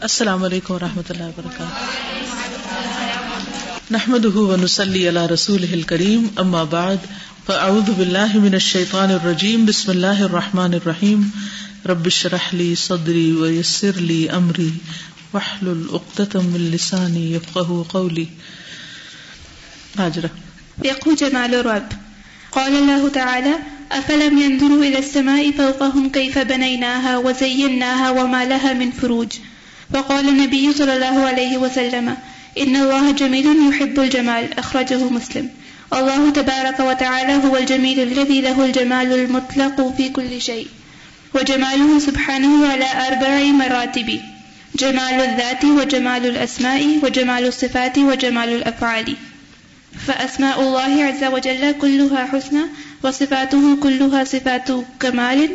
السلام علیکم و رحمۃ اللہ وبرکاتہ۔ نحمد ونسلی علی رسول کریم اما بعد، فاعوذ باللہ من الشیطان الرجیم، بسم اللہ الرحمن الرحیم۔ رب اشرح لي صدری ويسر لي امری، واحلل عقدة من لسانی يفقهوا قولی۔ حاجرہ فقه جمال الرب۔ قال الله تعالى أفلم ينظروا إلى السماء فوقهم كيف بنيناها وزيناها وما لها من فروج۔ وقال النبي صلى الله عليه وسلم، إن الله جميل يحب الجمال. أخرجه مسلم. الله تبارك وتعالى هو الجميل الذي له الجمال المطلق في كل شيء، وجماله سبحانه على أربع مراتب جمال الذات، وجمال الأسماء، وجمال الصفات، وجمال الأفعال. فأسماء الله عز وجل كلها حسنى، وصفاته كلها صفات كمال.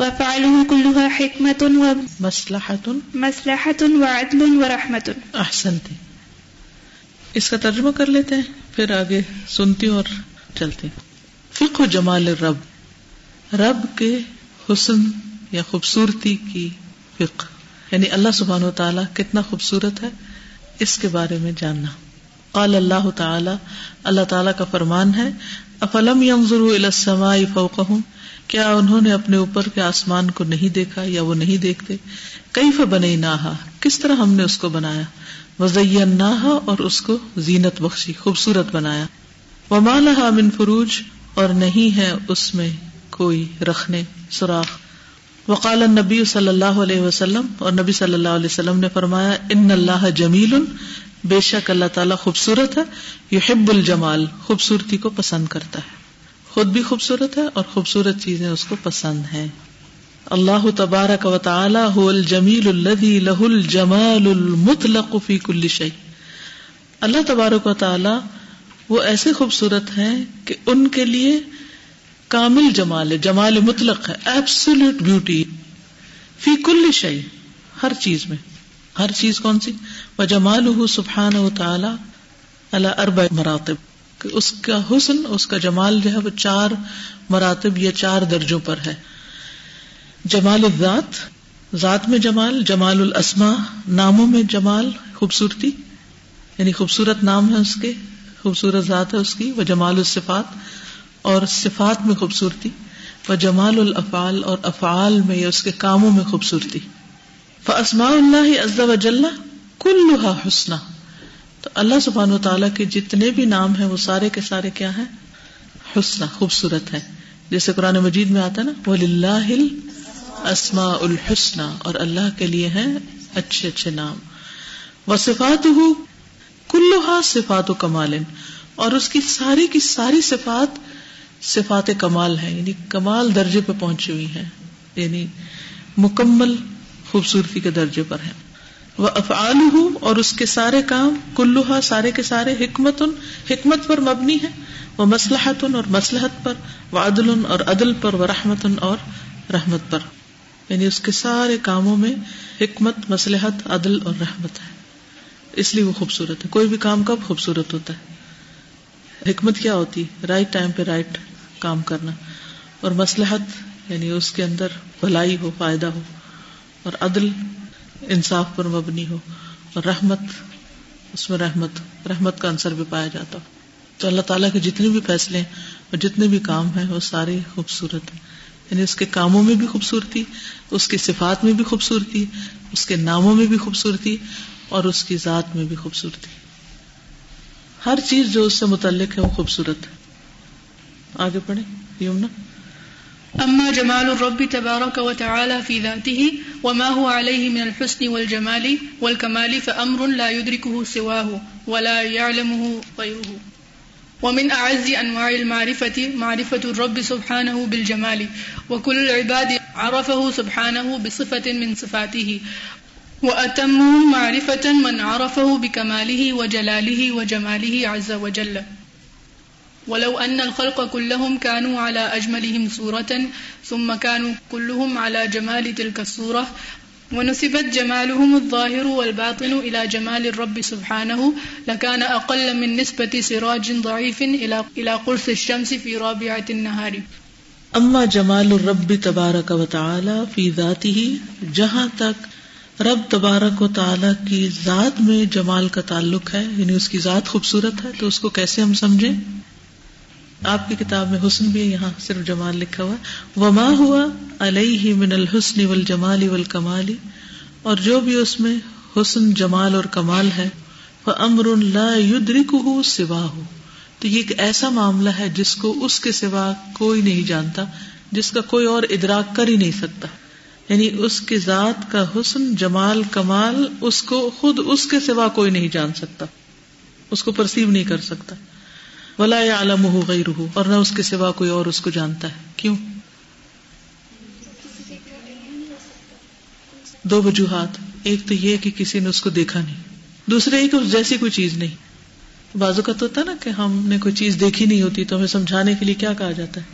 وفعله كلها حكمة ومصلحة ومصلحة وعدل ورحمة احسنتی اس کا ترجمہ کر لیتے ہیں پھر آگے سنتی اور چلتے فقہ جمال رب رب کے حسن یا خوبصورتی کی فقہ. یعنی اللہ سبحانہ و تعالیٰ کتنا خوبصورت ہے اس کے بارے میں جاننا. قال اللہ تعالی اللہ تعالیٰ کا فرمان ہے افلم ينظروا الى السماء فوقهم کیا انہوں نے اپنے اوپر کے آسمان کو نہیں دیکھا یا وہ نہیں دیکھتے؟ کئی بنئی نہ کس طرح ہم نے اس کو بنایا؟ وزین نہ اور اس کو زینت بخشی، خوبصورت بنایا۔ وہ مالا من فروج، اور نہیں ہے اس میں کوئی رکھنے، سوراخ۔ وقال نبی صلی اللہ علیہ وسلم، اور نبی صلی اللہ علیہ وسلم نے فرمایا، ان اللہ جمیل بے شک اللہ تعالیٰ خوبصورت ہے، یحب الجمال، خوبصورتی کو پسند کرتا ہے۔ خود بھی خوبصورت ہے اور خوبصورت چیزیں اس کو پسند ہیں۔ اللہ تبارک و تعالی هو الجمیل الذي له الجمال المطلق في كل شيء اللہ تبارک و تعالی وہ ایسے خوبصورت ہیں کہ ان کے لیے کامل جمال ہے، جمال مطلق ہے ایبسولوٹ بیوٹی فی کل شيء ہر چیز میں۔ ہر چیز کون سی؟ وہ جمال سبحانہ و تعالی اللہ ارب مراتب۔ کہ اس کا حسن، اس کا جمال جو ہے وہ چار مراتب یا چار درجوں پر ہے۔ جمال الذات، ذات میں جمال جمال الاسما ناموں میں جمال، خوبصورتی یعنی خوبصورت نام ہے اس کے، خوبصورت ذات ہے اس کی، وہ جمال الصفات اور صفات میں خوبصورتی، وہ جمال الافعال اور افعال میں یا اس کے کاموں میں خوبصورتی۔ فاسماء اللہ عز و جل کلها حسنہ۔ تو اللہ سبحان و تعالیٰ کے جتنے بھی نام ہیں وہ سارے کے سارے کیا ہیں؟ حسن خوبصورت ہے جیسے قرآن مجید میں آتا ہے نا وہ اللہ اسما الحسن اور اللہ کے لیے ہیں اچھے اچھے نام۔ وہ صفات ہو کلوہا صفات و کمال، اور اس کی ساری کی ساری صفات صفات کمال ہے یعنی کمال درجے پہ پہنچی ہوئی ہیں یعنی مکمل خوبصورتی کے درجے پر ہیں۔ وہ افعال ہوں اور اس کے سارے کام کلوہا سارے کے سارے حکمت حکمت پر مبنی ہے وہ مسلحت اور مسلحت پر وہ عدل اور عدل پر وہ رحمت اور رحمت پر۔ یعنی اس کے سارے کاموں میں حکمت مسلحت عدل اور رحمت ہے۔ اس لیے وہ خوبصورت ہے۔ کوئی بھی کام کب خوبصورت ہوتا ہے؟ حکمت کیا ہوتی؟ رائٹ ٹائم پہ رائٹ کام کرنا۔ اور مسلحت یعنی اس کے اندر بھلائی ہو، فائدہ ہو۔ اور عدل انصاف پر مبنی ہو اور رحمت، اس میں رحمت رحمت کا انصر بھی پایا جاتا ہو۔ تو اللہ تعالیٰ کے جتنے بھی فیصلے اور جتنے بھی کام ہیں، وہ سارے خوبصورت ہیں۔ یعنی اس کے کاموں میں بھی خوبصورتی، اس کی صفات میں بھی خوبصورتی، اس کے ناموں میں بھی خوبصورتی اور اس کی ذات میں بھی خوبصورتی۔ ہر چیز جو اس سے متعلق ہے، وہ خوبصورت ہے۔ آگے پڑھے یمنا۔ أما جمال الرب تبارك وتعالى في ذاته وما هو عليه من الحسن والجمال والكمال فأمر لا يدركه سواه ولا يعلمه غيره ومن أعز أنواع المعرفة معرفة الرب سبحانه بالجمال، وكل العباد عرفه سبحانه بصفة من صفاته، وأتمه معرفة من عرفه بكماله وجلاله وجماله عز وجل. ولو أن الخلق كلهم كانوا على أجملهم صورة، ثم كانوا كلهم على جمال تلك الصورة ونسبت جمالهم الظاهر والباطن إلى جمال الرب سبحانه، لكان أقل من نسبة سراج ضعيف إلى قرص الشمس في رابعة النهار. اما جمال الرب تبارک و تعالی فی ذاته، جہاں تک رب تبارک و تعالی کی ذات میں جمال کا تعلق ہے یعنی اس کی ذات خوبصورت ہے، تو اس کو کیسے ہم سمجھیں؟ آپ کی کتاب میں حسن بھی یہاں صرف جمال لکھا ہوا وما ہوا علیہ من الحسن والجمال والکمال اور جو بھی اس میں حسن، جمال اور کمال ہے وہ امر لا یدرکہ سوا ہو تو یہ ایک ایسا معاملہ ہے جس کو اس کے سوا کوئی نہیں جانتا، جس کا کوئی اور ادراک کر ہی نہیں سکتا۔ یعنی اس کی ذات کا حسن، جمال، کمال، اس کو خود اس کے سوا کوئی نہیں جان سکتا۔ اس کو پرسیو نہیں کر سکتا۔ ولا عالم ہو گئی روح اور نہ اس کے سوا کوئی اور اس کو جانتا ہے۔ کیوں؟ دو وجوہات، ایک تو یہ کہ کسی نے اس کو دیکھا نہیں، دوسرے کہ اس جیسی کوئی چیز نہیں۔ بازو کا تو ہوتا نا کہ ہم نے کوئی چیز دیکھی نہیں ہوتی تو ہمیں سمجھانے کے لیے کیا کہا جاتا ہے؟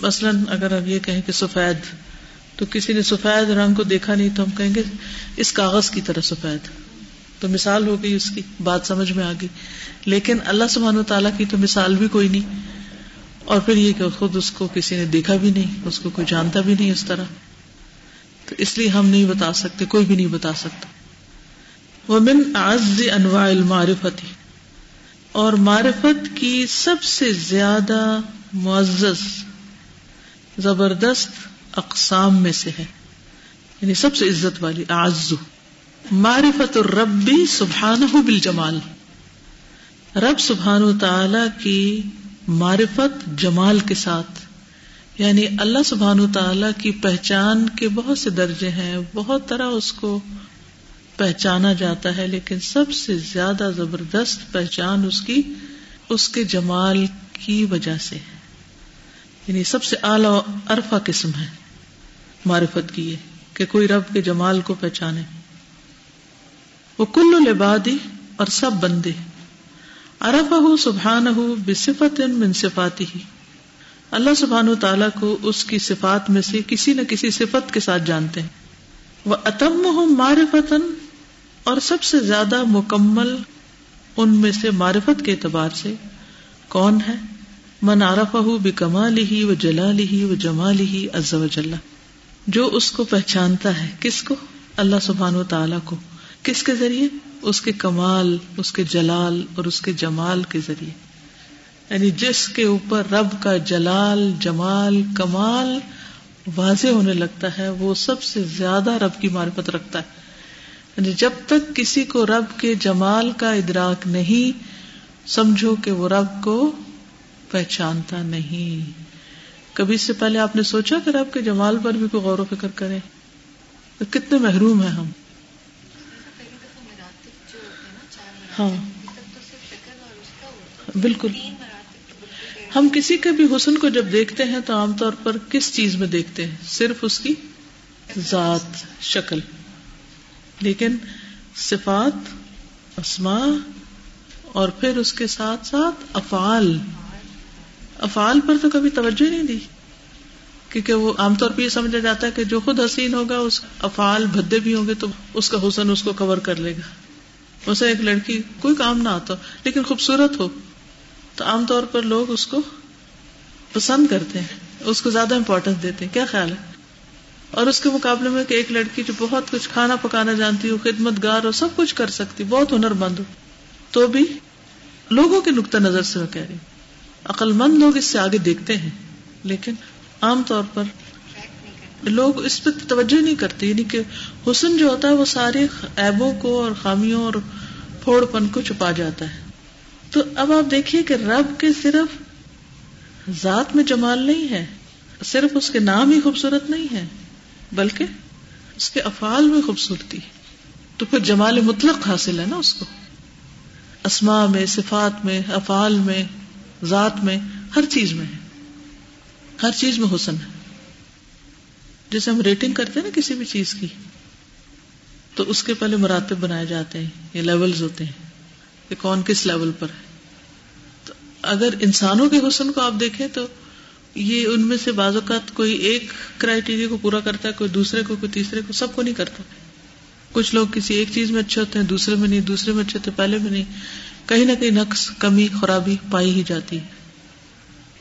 مثلاً اگر آپ یہ کہیں کہ سفید، تو کسی نے سفید رنگ کو دیکھا نہیں تو ہم کہیں گے اس کاغذ کی طرح سفید۔ تو مثال ہو گئی اس کی، بات سمجھ میں آ گئی۔ لیکن اللہ سبحانہ و تعالیٰ کی تو مثال بھی کوئی نہیں۔ اور پھر یہ کہ خود اس کو کسی نے دیکھا بھی نہیں، اس کو کوئی جانتا بھی نہیں اس طرح۔ تو اس لیے ہم نہیں بتا سکتے، کوئی بھی نہیں بتا سکتا۔ وہ من آز انواع المعرفتی اور معرفت کی سب سے زیادہ معزز، زبردست اقسام میں سے ہے۔ یعنی سب سے عزت والی آزو معرفت الربی سبحان بال جمال رب سبحان و تعالی کی معرفت جمال کے ساتھ۔ یعنی اللہ سبحان و تعالی کی پہچان کے بہت سے درجے ہیں، بہت طرح اس کو پہچانا جاتا ہے، لیکن سب سے زیادہ زبردست پہچان اس کی، اس کے جمال کی وجہ سے ہے۔ یعنی سب سے اعلی ارفا قسم ہے معرفت کی یہ، کہ کوئی رب کے جمال کو پہچانے۔ وہ کل لبادی اور سب بندے ارف ہو سبحان ہو بصفت من صفاتی ہی اللہ سبحان و تعالیٰ کو اس کی صفات میں سے کسی نہ کسی صفت کے ساتھ جانتے ہیں۔ وہ اتم ہو معرفتن اور سب سے زیادہ مکمل ان میں سے معرفت کے اعتبار سے کون ہے؟ من عرف بے کمال ہی و جلال ہی و جمال ہی از وجل جو اس کو پہچانتا ہے، کس کو؟ اللہ سبحان و تعالی کو۔ کس کے ذریعے؟ اس کے کمال، اس کے جلال اور اس کے جمال کے ذریعے۔ یعنی جس کے اوپر رب کا جلال، جمال، کمال واضح ہونے لگتا ہے، وہ سب سے زیادہ رب کی معرفت رکھتا ہے۔ یعنی جب تک کسی کو رب کے جمال کا ادراک نہیں، سمجھو کہ وہ رب کو پہچانتا نہیں۔ کبھی اس سے پہلے آپ نے سوچا کہ رب کے جمال پر بھی کوئی غور و فکر کرے کتنے محروم ہیں ہم۔ ہاں۔ بالکل۔ ہم کسی کے بھی حسن کو جب دیکھتے ہیں تو عام طور پر کس چیز میں دیکھتے ہیں؟ صرف اس کی ذات، شکل۔ لیکن صفات اسما اور پھر اس کے ساتھ ساتھ افعال۔ افعال پر تو کبھی توجہ نہیں دی۔ کیونکہ وہ عام طور پہ یہ سمجھا جاتا ہے کہ جو خود حسین ہوگا، اس افعال بھدے بھی ہوں گے تو اس کا حسن اس کو کور کر لے گا۔ اسے ایک لڑکی، کوئی کام نہ آتا، لیکن خوبصورت ہو، تو عام طور پر لوگ اس کو پسند کرتے ہیں، اس کو زیادہ امپورٹینس دیتے ہیں، کیا خیال ہے؟ اور اس کے مقابلے میں کہ ایک لڑکی جو بہت کچھ کھانا پکانا جانتی ہو، خدمت گار ہو، سب کچھ کر سکتی، بہت ہنر مند ہو، تو بھی لوگوں کے نقطۂ نظر سے میں کہہ رہی عقل مند لوگ اس سے آگے دیکھتے ہیں، لیکن عام طور پر لوگ اس پہ توجہ نہیں کرتے یعنی کہ حسن جو ہوتا ہے وہ سارے ایبوں کو اور خامیوں اور پھوڑ پن کو چھپا جاتا ہے۔ تو اب آپ دیکھیے کہ رب کے صرف ذات میں جمال نہیں ہے، صرف اس کے نام ہی خوبصورت نہیں ہے، بلکہ اس کے افعال میں خوبصورتی تو پھر جمال مطلق حاصل ہے نا اس کو۔ اسما میں، صفات میں، افعال میں، ذات میں، ہر چیز میں ہے۔ ہر چیز میں حسن ہے۔ جیسے ہم ریٹنگ کرتے ہیں نا کسی بھی چیز کی، تو اس کے پہلے مراتب بنائے جاتے ہیں، یہ لیولز ہوتے ہیں، کہ کون کس لیول پر ہے۔ تو اگر انسانوں کے حسن کو آپ دیکھیں تو یہ ان میں سے بعض اوقات کوئی ایک کرائٹیریا کو پورا کرتا ہے، کوئی دوسرے کو، کوئی تیسرے کو، سب کو نہیں کرتا۔ کچھ لوگ کسی ایک چیز میں اچھے ہوتے ہیں، دوسرے میں نہیں، دوسرے میں اچھے ہوتے پہلے میں نہیں۔ کہیں نہ کہیں نقص، کمی، خرابی پائی ہی جاتی ہے۔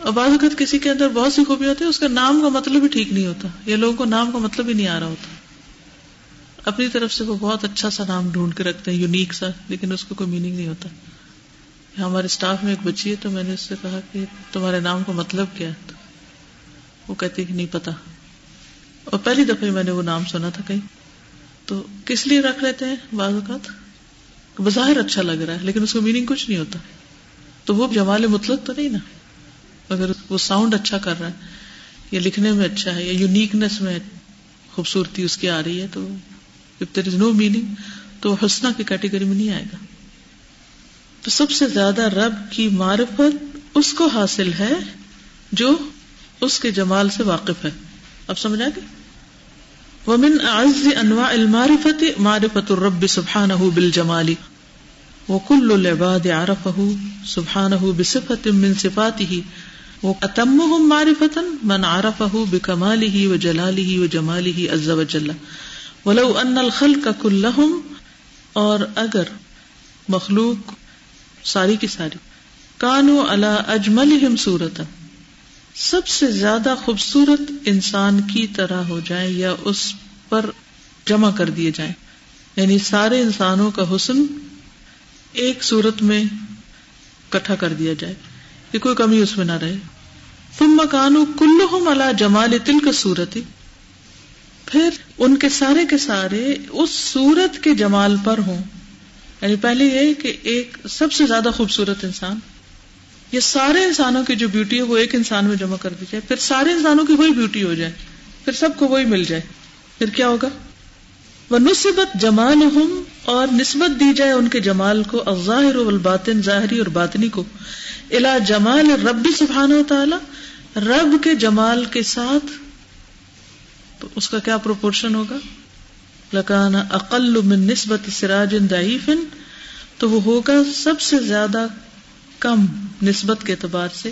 اور بعض کسی کے اندر بہت سی خوبی ہوتی ہے اس کا نام کا مطلب بھی ٹھیک نہیں ہوتا۔ یا لوگوں کو نام کا مطلب ہی نہیں آ رہا ہوتا۔ اپنی طرف سے وہ بہت اچھا سا نام ڈھونڈ کے رکھتے ہیں یونیک سا، لیکن اس کو کوئی میننگ نہیں ہوتا۔ ہمارے اسٹاف میں ایک بچی ہے تو میں نے اس سے کہا کہ تمہارے نام کا مطلب کیا ہے؟ وہ کہتی کہ نہیں پتا۔ اور پہلی دفعہ میں نے وہ نام سنا تھا کہیں۔ تو کس لیے رکھ لیتے ہیں بعض اوقات؟ بظاہر اچھا لگ رہا ہے، لیکن اس کو میننگ کچھ نہیں ہوتا۔ تو وہ جمال مطلق تو نہیں نا؟ اگر وہ ساؤنڈ اچھا کر رہا ہے، یا لکھنے میں اچھا ہے، یا یونیکنیس میں خوبصورتی اس کی آ رہی ہے، تو if there is no meaning تو حسنہ کی کیٹیگری میں نہیں آئے گا۔ تو سب سے زیادہ رب کی معرفت اس کو حاصل ہے جو اس کے جمال سے واقف ہے۔ اب سمجھا گے ومن اعز انواع المعرفت معرفت الرب سبحانه بالجمال۔ وكل العباد عرفه سبحانه بصفة من صفاته۔ وہ واتمهم معرفة من عرف بکمال ہی و جلال عرفه بكماله وجلاله وجماله عز وجل. ولو ان الخلق كلهم، اور اگر مخلوق ساری کی ساری کانو اللہ اجمل سورت سب سے زیادہ خوبصورت انسان کی طرح ہو جائے یا اس پر جمع کر دیے جائیں. یعنی سارے انسانوں کا حسن ایک صورت میں کٹھا کر دیا جائے، کہ کوئی کمی اس میں نہ رہے. تم مکانو کلو اللہ جمال تل کا سورت پھر ان کے سارے کے سارے اس سورت کے جمال پر ہوں. یعنی پہلے یہ کہ ایک سب سے زیادہ خوبصورت انسان. یہ سارے انسانوں کی جو بیوٹی ہے وہ ایک انسان میں جمع کر دی جائے. پھر سارے انسانوں کی وہی بیوٹی ہو جائے. پھر سب کو وہی مل جائے. پھر کیا ہوگا؟ وہ نصبت جمال ہوں اور نسبت دی جائے ان کے جمال کو ظاہر الباطن ظاہری اور باطنی کو۔ الا جمال رب سبحان و تعالی رب کے جمال کے ساتھ۔ تو اس کا کیا پروپورشن ہوگا؟ لکانا اقل من نسبت سراج ضعیف، تو وہ ہوگا سب سے زیادہ کم نسبت کے اعتبار سے،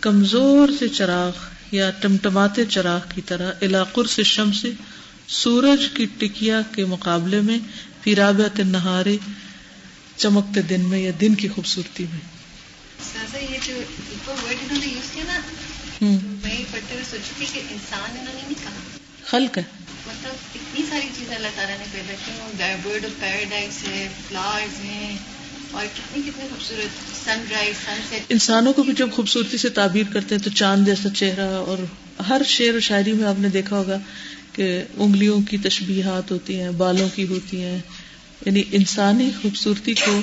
کمزور سے چراغ یا ٹمٹماتے چراغ کی طرح علاقر سے شم سے سورج کی ٹکیا کے مقابلے میں فیرابت نہارے چمکتے دن میں یا دن کی خوبصورتی میں۔ یہ جو یوز کیا نا میں پڑھتے ہوئے سوچی تھی کہ انسان انہوں نے نہیں کہا۔ خلق ہے۔ مطلب اتنی ساری چیزیں اللہ تعالیٰ نے پیدا کی برڈ آف پیراڈائز ہے فلاورز ہیں اور کتنی کتنی خوبصورت سن رائز سن سیٹ انسانوں کو بھی جب خوبصورتی سے تعبیر کرتے ہیں تو چاند جیسا چہرہ اور ہر شعر و شاعری میں آپ نے دیکھا ہوگا کہ انگلیوں کی تشبیہات ہوتی ہیں، بالوں کی ہوتی ہیں۔ یعنی انسانی خوبصورتی کو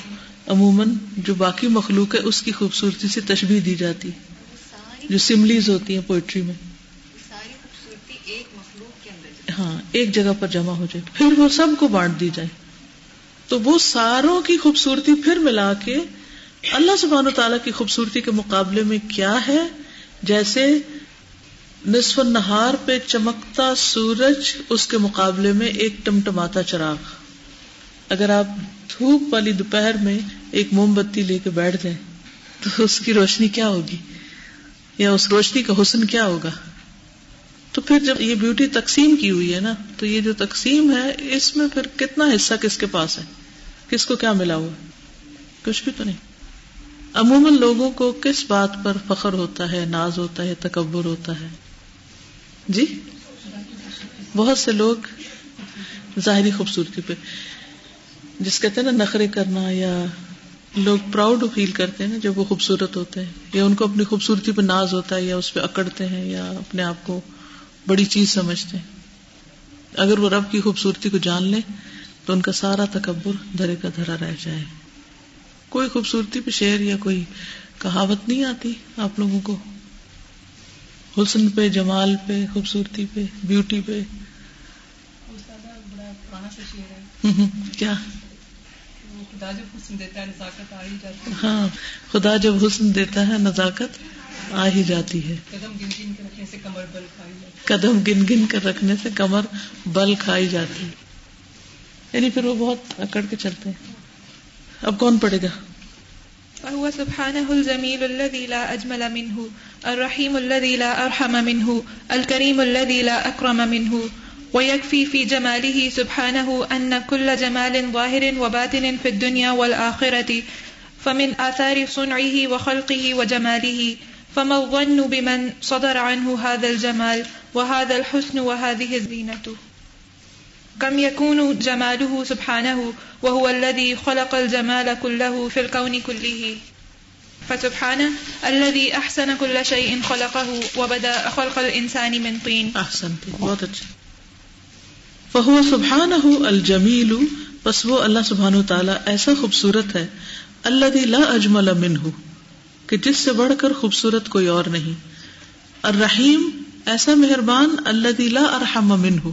عموماً جو باقی مخلوق ہے، اس کی خوبصورتی سے تشبیح دی جاتی جو سملیز ہوتی ہیں پوئٹری میں۔ ہاں ایک جگہ پر جمع ہو جائے۔ پھر وہ سب کو بانٹ دی جائے۔ تو وہ ساروں کی خوبصورتی پھر ملا کے اللہ سبحانہ تعالیٰ کی خوبصورتی کے مقابلے میں کیا ہے؟ جیسے نصف نہار پہ چمکتا سورج اس کے مقابلے میں ایک ٹمٹماتا چراغ۔ اگر آپ دھوپ والی دوپہر میں ایک موم بتی لے کے بیٹھ جائیں، تو اس کی روشنی کیا ہوگی؟ یا اس روشنی کا حسن کیا ہوگا؟ تو پھر جب یہ بیوٹی تقسیم کی ہوئی ہے نا، تو یہ جو تقسیم ہے، اس میں پھر کتنا حصہ کس کے پاس ہے؟ کس کو کیا ملا ہوا؟ کچھ بھی تو نہیں۔ عموماً لوگوں کو کس بات پر فخر ہوتا ہے، ناز ہوتا ہے، تکبر ہوتا ہے؟ جی؟ بہت سے لوگ ظاہری خوبصورتی پہ، جس کہتے ہیں نا، نخرے کرنا یا لوگ پراؤڈ فیل کرتے ہیں نا، جب وہ خوبصورت ہوتے ہیں، یا ان کو اپنی خوبصورتی پہ ناز ہوتا ہے، یا اس پہ اکڑتے ہیں، یا اپنے آپ کو بڑی چیز سمجھتے ہیں۔ اگر وہ رب کی خوبصورتی کو جان لے، تو ان کا سارا تکبر دھرے کا دھرا رہ جائے۔ کوئی خوبصورتی پہ شعر یا کوئی کہاوت نہیں آتی آپ لوگوں کو؟ حسن پہ، جمال پہ، خوبصورتی پہ بیوٹی پہ۔ کیا؟ ہاں خدا جب حسن دیتا ہے، نزاکت آ ہی جاتی ہے۔ قدم گن گن کر رکھنے سے کمر بل کھائی جاتی ہے۔ یعنی پھر وہ بہت اکڑ کے چلتے ہیں۔ اب کون پڑے گا؟ فهو سبحانه الجميل الذي لا أجمل منه، الرحيم الذي لا أرحم منه، الكريم الذي لا أكرم منه، ويكفي في جماله سبحانه أن كل جمال ظاهر وباطن في الدنيا والآخرة، فمن آثار صنعه وخلقه وجماله، فما الظن بمن صدر عنه هذا الجمال وهذا الحسن وهذه الزينة. كم يكون جماله سبحانه وهو الذي خلق الجمال كله في الكون كله فسبحانه الذي أحسن كل شيء خلقه وبدأ خلق الإنسان من طين احسن بہت اچھا۔ فہو سبحان الجمیل بس وہ اللہ سبحان تعالیٰ ایسا خوبصورت ہے اللہ لا اجمل منہ کہ جس سے بڑھ کر خوبصورت کوئی اور نہیں۔ الرحیم، ایسا مہربان اللہ لا ارحم منہ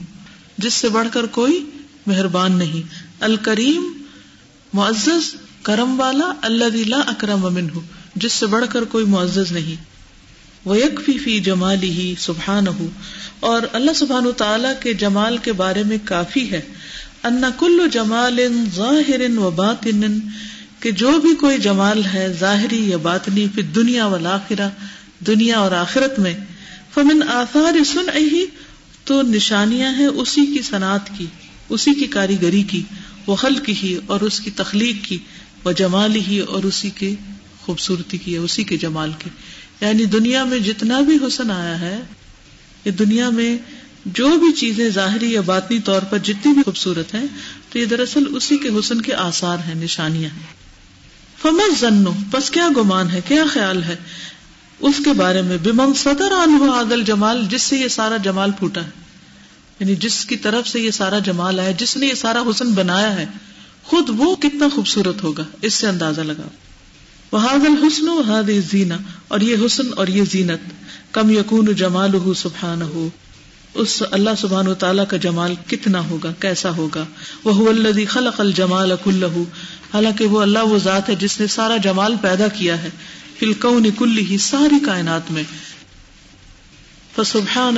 جس سے بڑھ کر کوئی مہربان نہیں۔ الکریم، معزز، کرم والا اللہ لا اکرم منہ، جس سے بڑھ کر کوئی معزز نہیں۔ وہ یک فی جمالی ہی سبحان ہو اور اللہ سبحان تعالی کے جمال کے بارے میں کافی ہے۔ ان کل جمال ظاہر و باطن، کہ جو بھی کوئی جمال ہے ظاہری یا باطنی پھر دنیا والآخرہ دنیا اور آخرت میں۔ فمن آثار سن تو نشانیاں ہیں اسی کی صنعت کی، اسی کی کاریگری کی، وہ خلق ہی اور اس کی تخلیق کی، وہ جمال ہی اور اسی کی خوبصورتی کی، اسی کے جمال کی۔ یعنی دنیا میں جتنا بھی حسن آیا ہے، یہ دنیا میں جو بھی چیزیں ظاہری یا باطنی طور پر جتنی بھی خوبصورت ہیں، تو یہ دراصل اسی کے حسن کے آثار ہیں، نشانیاں ہیں۔ فمس زنو بس کیا گمان ہے، کیا خیال ہے؟ اس کے بارے میں بمن صدر آن ہوا عادل جمال، جس سے یہ سارا جمال پھوٹا ہے۔ یعنی جس کی طرف سے یہ سارا جمال ہے جس نے یہ سارا حسن بنایا ہے، خود وہ کتنا خوبصورت ہوگا، اس سے اندازہ لگا وہ حاضل حسن و حاد زینا اور یہ حسن اور یہ زینت۔ کم یقون جمال ہو سبحان ہو اس اللہ سبحان و تعالیٰ کا جمال کتنا ہوگا، کیسا ہوگا۔ وہ اللہ خلق الجمال کل حالانکہ وہ اللہ وہ ذات ہے جس نے سارا جمال پیدا کیا ہے۔ فلکون کل ہی ساری کائنات میں۔ فسبحان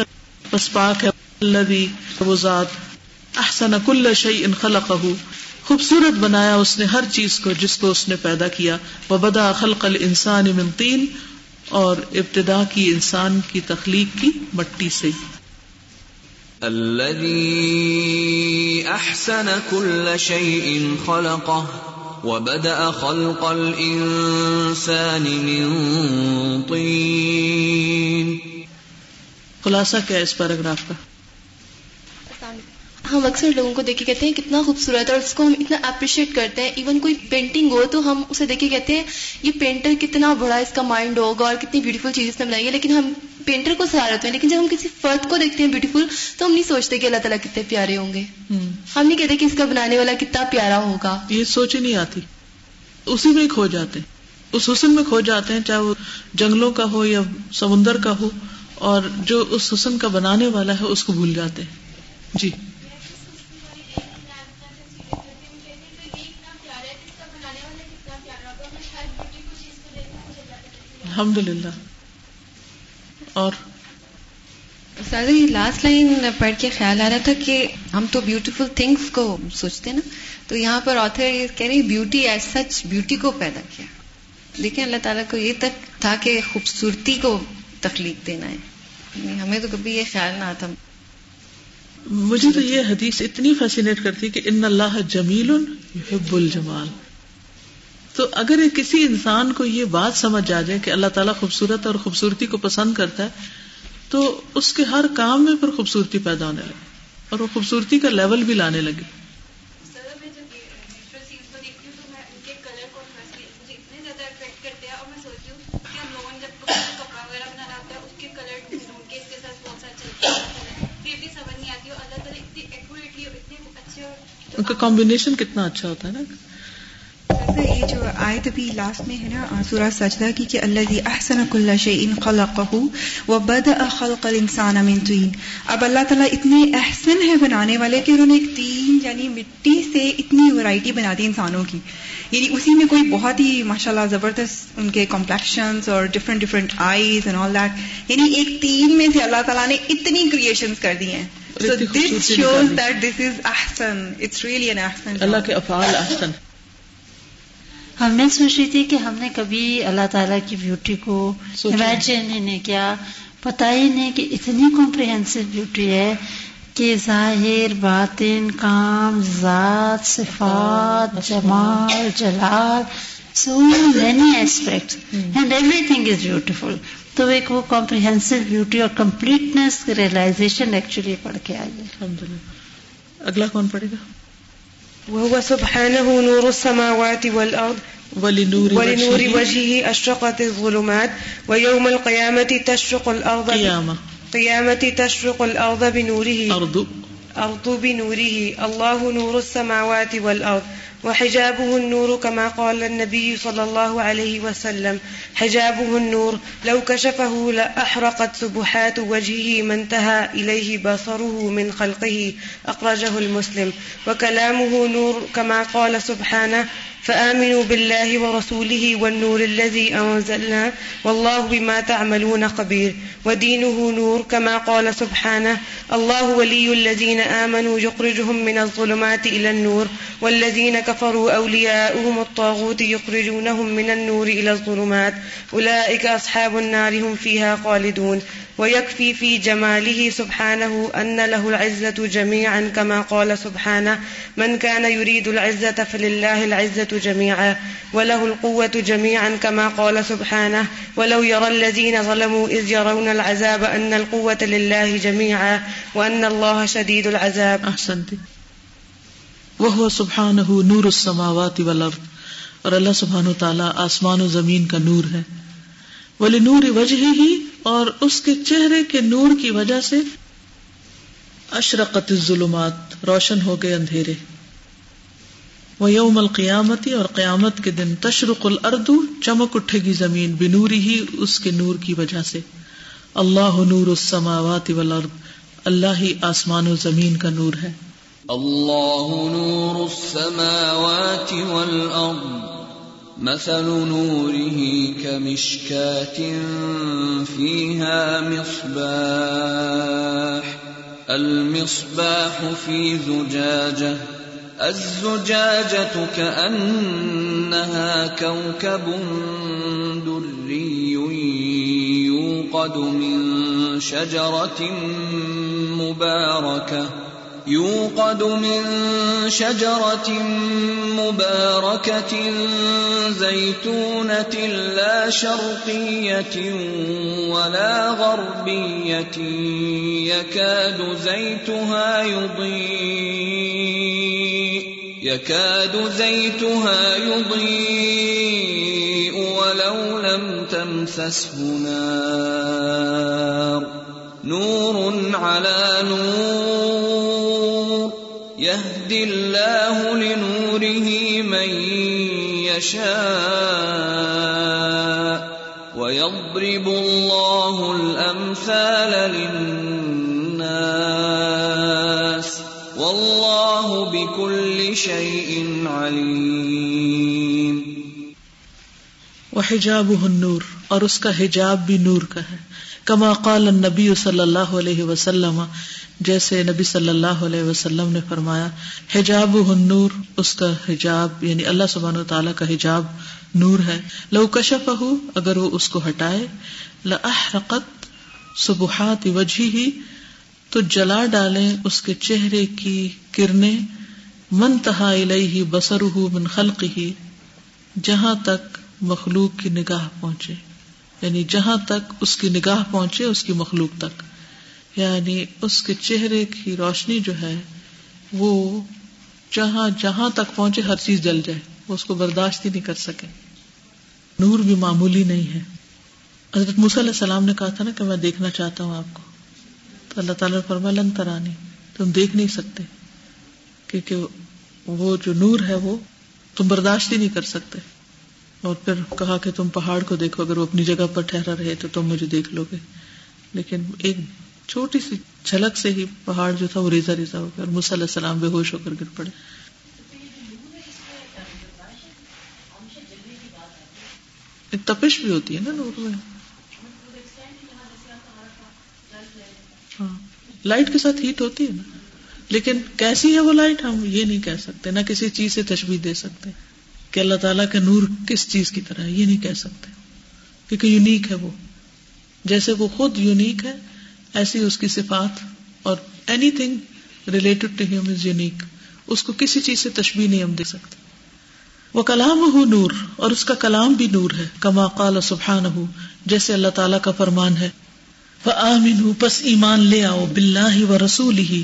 پس پاک ہے اللہ وہ ذات۔ احسن کل شعی ان خلق خوبصورت بنایا اس نے ہر چیز کو جس کو اس نے پیدا کیا۔ وہ بدا خلق الانسان من تین۔ اور ابتدا کی انسان کی تخلیق کی مٹی سے۔ الذي احسن كل شيء خلقه وبدأ خلق الانسان من طين۔ خلاصہ کیا اس پیراگراف کا؟ ہم اکثر لوگوں کو دیکھ کے کہتے ہیں کتنا خوبصورت ہے اور اس کو ہم اتنا اپریشیٹ کرتے ہیں۔ ایون کوئی پینٹنگ ہو تو ہم اسے دیکھ کے کہتے ہیں یہ پینٹر کتنا بڑا اس کا مائنڈ ہوگا اور کتنی بیوٹیفل چیز اس نے بنائی ہے۔ لیکن ہم پینٹر کو سہارا ہوتے ہیں لیکن جب ہم کسی فرد کو دیکھتے ہیں بیوٹیفل تو ہم نہیں سوچتے کہ اللہ تعالیٰ کتنے پیارے ہوں گے۔ ہم۔ نہیں کہتے کہ اس کا بنانے والا کتنا پیارا ہوگا۔ یہ سوچ ہی نہیں آتی۔ اسی میں کھو جاتے ہیں۔ اس حسن میں کھو جاتے ہیں چاہے وہ جنگلوں کا ہو یا سمندر کا ہو اور جو اس حسن کا بنانے والا ہے اس کو بھول جاتے ہیں۔ جی۔ الحمد للہ اور سر یہ لاسٹ لائن پڑھ کے خیال آ رہا تھا کہ ہم تو بیوٹیفل تھنگس کو سوچتے نا، تو یہاں پر آتھر یہ کہہ رہی بیوٹی ایز سچ بیوٹی کو پیدا کیا۔ دیکھیں اللہ تعالیٰ کو یہ تک تھا کہ خوبصورتی کو تخلیق دینا ہے۔ ہمیں تو کبھی یہ خیال نہ آتا۔ مجھے تو یہ حدیث اتنی فیسینیٹ کرتی کہ ان اللہ جمیل یحب الجمال۔ تو اگر کسی انسان کو یہ بات سمجھ آ جائے کہ اللہ تعالیٰ خوبصورت اور خوبصورتی کو پسند کرتا ہے تو اس کے ہر کام میں پھر خوبصورتی پیدا ہونے لگے اور وہ خوبصورتی کا لیول بھی لانے لگے ان کا کمبینیشن کتنا اچھا ہوتا ہے نا۔ یہ جو آیت بھی لاسٹ میں ہے نا سورہ سجدہ کی کہ اللہ احسن کل شیء خلقہ وبدأ خلق الانسان من طین۔ اب اللہ تعالیٰ اتنے احسن ہے بنانے والے کہ انہوں نے ایک تین یعنی مٹی سے اتنی ورائٹی بنا دی انسانوں کی۔ یعنی اسی میں کوئی بہت ہی ماشاء اللہ زبردست ان کے کمپلیکشنز اور different different eyes and all that یعنی ایک تین میں سے اللہ تعالیٰ نے اتنی کریشنز کر دی ہیں۔ اللہ کے افعال احسن۔ ہم میں سوچ رہی تھی کہ ہم نے کبھی اللہ تعالیٰ کی بیوٹی کو امیجن ہی نہیں کیا۔ پتا ہی نہیں کہ اتنی کمپریہنسو بیوٹی ہے کہ ظاہر باطن کام ذات صفات جمال جلال so many aspect and every thing is beautiful تو ایک وہ کمپریہنسو بیوٹی اور کمپلیٹنس ریئلائزیشن ایکچولی پڑھ کے آئی ہے اگلا کون پڑے گا؟ وهو سبحانه نور السماوات والأرض ولنور ولنور وجهه. وجهه أشرقت الظلمات ويوم القيامة تشرق الأرض قیامہ قيامة. تشرق الأرض بنوره. ارض الأرض بنوره. الله نور السماوات والأرض. وحجابه النور كما قال النبي صلى الله عليه وسلم. حجابه النور، لو كشفه لأحرقت سبحات وجهه ما انتهى إليه بصره من خلقه، أخرجه المسلم. وكلامه نور كما قال سبحانه فآمنوا بالله ورسوله والنور الذي أنزلنا والله بما تعملون خبير ودينه نور كما قال سبحانه الله ولي الذين آمنوا يخرجهم من الظلمات إلى النور والذين كفروا أولياؤهم الطاغوت يخرجونهم من النور إلى الظلمات أولئك أصحاب النار هم فيها خالدون ويكفي في جماله سبحانه أن له العزة جميعا كما قال سبحانه من كان يريد العزة فلله العزة جميعا وله القوة جميعا كما قال سبحانه ولو يرى الذين ظلموا إذ يرون العذاب أن القوة لله جميعا وأن الله شديد العذاب. احسنتی وہ سبحانہ نور السماوات والارض اور اللہ سبحانہ تعالیٰ آسمان و زمین کا نور ہے. ولی نور وجہ ہی اور اس کے چہرے کے نور کی وجہ سے اشرقت الظلمات، روشن ہو گئے اندھیرے۔ وہ یوم القیامتی اور قیامت کے دن تشرق الارض، چمک اٹھے گی زمین بنوری ہی اس کے نور کی وجہ سے۔ اللہ نور السماوات والارض، اللہ ہی آسمان و زمین کا نور ہے۔ الله نور السماوات والأرض مثل نوره كمشكاة فيها مصباح المصباح في زجاجة الزجاجة كأنها كوكب دري يوقد من شجرة مباركة يوقد من شجرة مباركة زيتونة لا شرقية ولا غربية، يكاد زيتها يضيء، يكاد زيتها يضيء ولو لم تمسسه نار. نور على نور. يهدي الله لنوره من يشاء. ويضرب الله الأمثال للناس. والله بكل شيء عليم. وحجابه النور، اور اس کا حجاب بھی نور کا ہے۔ کما قال النبی صلی اللہ علیہ وسلم، جیسے نبی صلی اللہ علیہ وسلم نے فرمایا حجاب النور، اس کا حجاب یعنی اللہ سبحانہ تعالیٰ کا حجاب نور ہے۔ لو کشف اگر وہ اس کو ہٹائے، لأحرقت سبحات وجہ ہی تو جلا ڈالیں اس کے چہرے کی کرنیں۔ منتہا الیہ بصرہ من خلقہ، جہاں تک مخلوق کی نگاہ پہنچے۔ یعنی جہاں تک اس کی نگاہ پہنچے، اس کی مخلوق تک۔ یعنی اس کے چہرے کی روشنی جو ہے، وہ جہاں جہاں تک پہنچے، ہر چیز جل جائے۔ وہ اس کو برداشت ہی نہیں کر سکے۔ نور بھی معمولی نہیں ہے۔ حضرت موسیٰ علیہ السلام نے کہا تھا نا کہ میں دیکھنا چاہتا ہوں آپ کو۔ تو اللہ تعالیٰ نے فرمایا، لن ترانی۔ تم دیکھ نہیں سکتے۔ کیونکہ وہ جو نور ہے وہ تم برداشت ہی نہیں کر سکتے۔ اور پھر کہا کہ تم پہاڑ کو دیکھو، اگر وہ اپنی جگہ پر ٹھہرا رہے تو تم مجھے دیکھ لو گے۔ لیکن ایک چھوٹی سی جھلک سے ہی پہاڑ جو تھا وہ ریزا ریزا ہو گیا اور موسیٰ علیہ السلام بے ہوش ہو کر گر پڑے۔ تپش بھی ہوتی ہے نا نور میں۔ ہاں۔ لائٹ کے ساتھ ہیٹ ہوتی ہے نا۔ لیکن کیسی ہے وہ لائٹ ہم یہ نہیں کہہ سکتے، نہ کسی چیز سے تشبیح دے سکتے۔ کہ اللہ تعالیٰ کا نور کس چیز کی طرح ہے؟ یہ نہیں کہہ سکتے۔ کیونکہ یونیک ہے وہ۔ جیسے وہ خود یونیک ہے، ایسی اس کی صفات اور anything related to him is unique اس کو کسی چیز سے تشبیح نہیں ہم دے سکتے۔ وہ کلام ہو نور، اور اس کا کلام بھی نور ہے۔ کما قال سبحان ہو جیسے اللہ تعالیٰ کا فرمان ہے۔ وہ آمین ہوں بس ایمان لے آؤ بلّہ و رسول ہی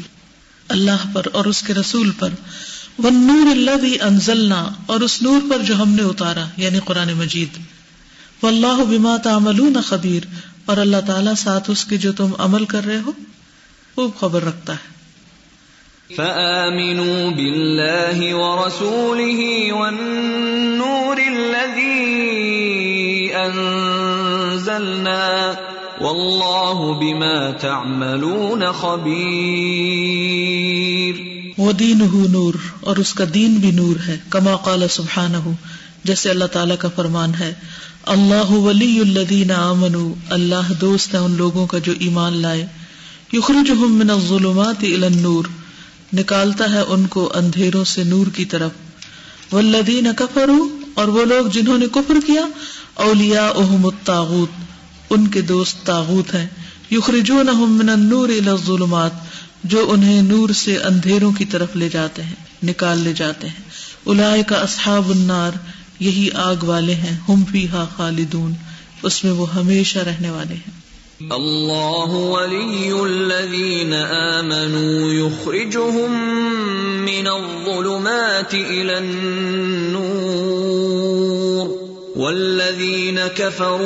اللہ پر اور اس کے رسول پر۔ وہ نور اللہ بھی انزلنا اور اس نور پر جو ہم نے اتارا یعنی قرآن مجید۔ وہ اللہ بما تعملون خبیر اور اللہ تعالیٰ ساتھ اس کے جو تم عمل کر رہے ہو خوب خبر رکھتا ہے۔ فآمنوا بالله ورسوله والنور الذي أنزلنا والله بما تعملون خبير۔ وہ دین نور اور اس کا دین بھی نور ہے، کما قال سبحانہ، جیسے اللہ تعالیٰ کا فرمان ہے۔ اللہ ولی الذین آمنوا، اللہ دوست ہے ان لوگوں کا جو ایمان لائے۔ یخرجہم من الظلمات الى النور، نکالتا ہے ان کو اندھیروں سے نور کی طرف۔ والذین کفروا، اور وہ لوگ جنہوں نے کفر کیا اولیاءہم الطاغوت، ان کے دوست تاغوت ہیں۔ یخرجونہم من النور الى الظلمات جو انہیں نور سے اندھیروں کی طرف لے جاتے ہیں، نکال لے جاتے ہیں۔ اولئک اصحاب النار، یہی آگ والے ہیں، ہم فیہا خالدون۔ اس میں وہ ہمیشہ رہنے والے ہیں۔ الله ولي الذين آمنوا يخرجهم من الظلمات إلى النور۔ والذين كفروا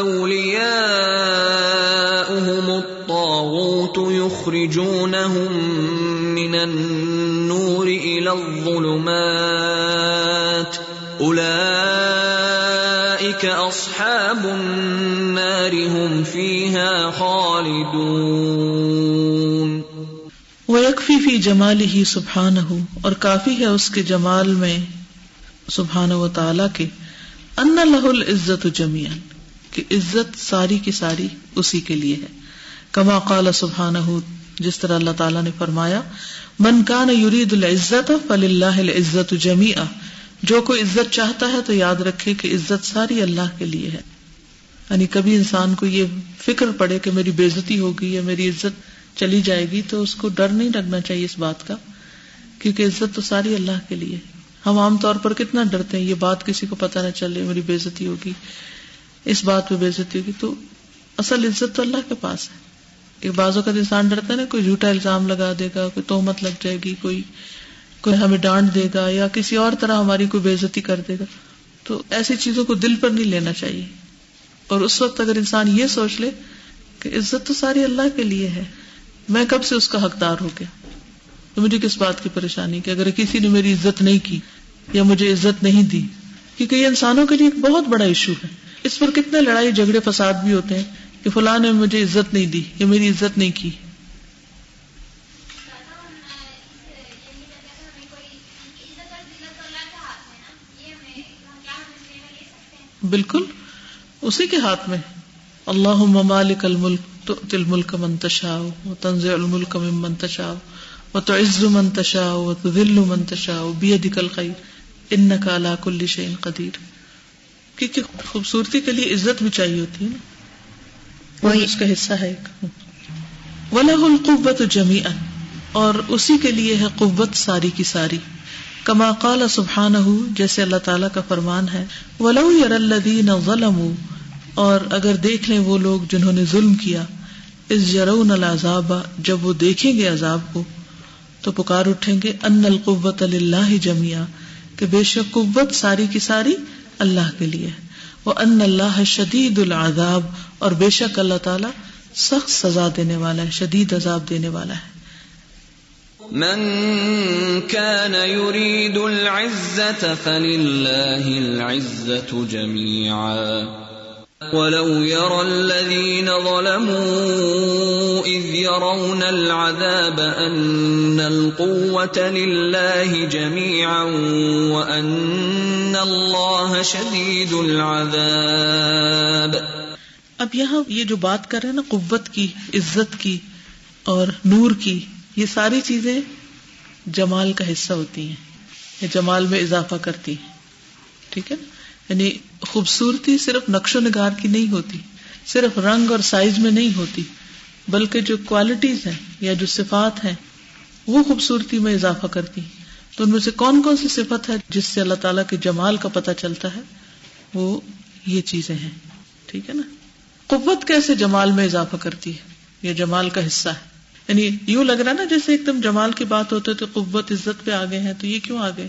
أولياؤهم الطاغوت يخرجونهم من النور إلى الظلمات. أولئك أصحاب النار هم فيها خالدون. وہ یکفی فی جمال اور کافی ہے اس کے جمال میں سبحان و تعالی کے. ان لہ العزت جمیان کہ عزت ساری کی ساری اسی کے لیے ہے. کما قال سبحان جس طرح اللہ تعالیٰ نے فرمایا، من کان یرید العزت فل اللہ العزت جمی جو کوئی عزت چاہتا ہے تو یاد رکھے کہ عزت ساری اللہ کے لیے ہے۔ یعنی کبھی انسان کو یہ فکر پڑے کہ میری بےزتی ہوگی یا میری عزت چلی جائے گی، تو اس کو ڈر نہیں لگنا چاہیے اس بات کا، کیونکہ عزت تو ساری اللہ کے لیے ہم عام طور پر کتنا ڈرتے ہیں، یہ بات کسی کو پتہ نہ چلے، میری بےزتی ہوگی، اس بات پہ بےزتی ہوگی، تو اصل عزت تو اللہ کے پاس ہے۔ بازو کا انسان ڈرتا ہے نا، کوئی جھوٹا الزام لگا دے گا، کوئی تومت لگ جائے گی، کوئی کوئی ہمیں ڈانٹ دے گا یا کسی اور طرح ہماری کوئی بےزتی کر دے گا۔ تو ایسی چیزوں کو دل پر نہیں لینا چاہیے۔ اور اس وقت اگر انسان یہ سوچ لے کہ عزت تو ساری اللہ کے لیے ہے، میں کب سے اس کا حقدار ہو گیا؟ تو مجھے کس بات کی پریشانی؟ کہ اگر کسی نے میری عزت نہیں کی یا مجھے عزت نہیں دی، کیونکہ یہ انسانوں کے لیے ایک بہت بڑا ایشو ہے۔ اس پر کتنے لڑائی جھگڑے فساد بھی ہوتے ہیں۔ کہ فلاں نے مجھے عزت نہیں دی، یا میری عزت نہیں کی۔ بالکل، اسی کے ہاتھ میں۔ اللہ ممالک الملک تؤتي الملك من تشاء، وتنزع الملك ممن تشاء، وتعز من تشاء، وتذل من تشاء، بيدك الخير انك على كل شيء قدير کیونکہ خوبصورتی کے لیے عزت بھی چاہیے ہوتی ہے نا۔ وہ اس کا حصہ ہے وَلَهُ الْقُوَّةُ جَمِيعًا اور اسی کے لیے ہے قوت ساری کی ساری۔ کما قال سبحانہ جیسے اللہ تعالیٰ کا فرمان ہے۔ وَلَوْ يَرَ الَّذِينَ ظَلَمُوا اور اگر دیکھ لیں وہ لوگ جنہوں نے ظلم کیا اس جرون العذاب جب وہ دیکھیں گے عذاب کو تو پکار اٹھیں گے ان القوت اللہ جمیا کہ بے شک قوت ساری کی ساری اللہ کے لیے وہ ان اللہ شدید العذاب اور بے شک اللہ تعالیٰ سخت سزا دینے والا ہے، شدید عذاب دینے والا ہے۔ من كان يريد العزة فلله العزة جميعا۔ ولو يرى الذين ظلموا إذ يرون العذاب أن القوة لله جميعا وأن الله شديد العذاب اب یہاں یہ جو بات کر رہے ہیں نا، قوت کی، عزت کی اور نور کی، یہ ساری چیزیں جمال کا حصہ ہوتی ہیں یہ جمال میں اضافہ کرتی ہیں، ٹھیک ہے؟ یعنی خوبصورتی صرف نقش و نگار کی نہیں ہوتی، صرف رنگ اور سائز میں نہیں ہوتی، بلکہ جو کوالٹیز ہیں یا جو صفات ہیں، وہ خوبصورتی میں اضافہ کرتی تو ان میں سے کون کون سی صفت ہے جس سے اللہ تعالیٰ کے جمال کا پتہ چلتا ہے؟ وہ یہ چیزیں ہیں۔ ٹھیک ہے نا؟ قوت کیسے جمال میں اضافہ کرتی ہے؟ یہ جمال کا حصہ ہے؟ یعنی یوں لگ رہا نا جیسے ایک دم جمال کی بات ہوتے تو قوت، عزت پہ آگے ہیں تو یہ کیوں آگے؟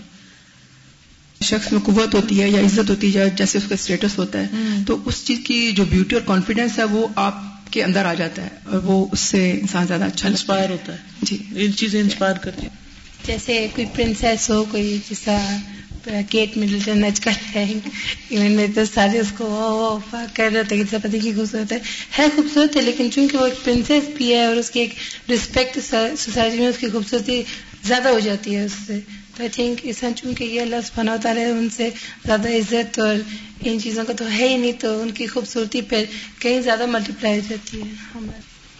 شخص میں قوت ہوتی ہے یا عزت ہوتی ہے جیسے اس کا اسٹیٹس ہوتا ہے تو اس چیز کی جو بیوٹی اور کانفیڈینس ہے وہ آپ کے اندر آ جاتا ہے اور وہ اس سے انسان زیادہ اچھا انسپائر ہوتا ہے۔ جی۔ ان چیزیں انسپائر کرتی جیسے کوئی پرنسس ہو کوئی جیسا کیٹ مڈلٹن نچ کر ایون میں تو سارے اس کو کر رہے تھے کہ پتی کی خوبصورت ہے۔ ہے خوبصورت ہے لیکن چونکہ وہ ایک پرنسس بھی ہے اور اس کی ایک رسپیکٹ سوسائٹی میں اس کی خوبصورتی زیادہ ہو جاتی ہے اس سے۔ تو آئی تھنک اس چونکہ یہ اللہ سبحانہ ہوتا ہے ان سے زیادہ عزت اور ان چیزوں کا تو ہے ہی نہیں تو ان کی خوبصورتی پہ کہیں زیادہ ملٹیپلائی ہو جاتی ہے۔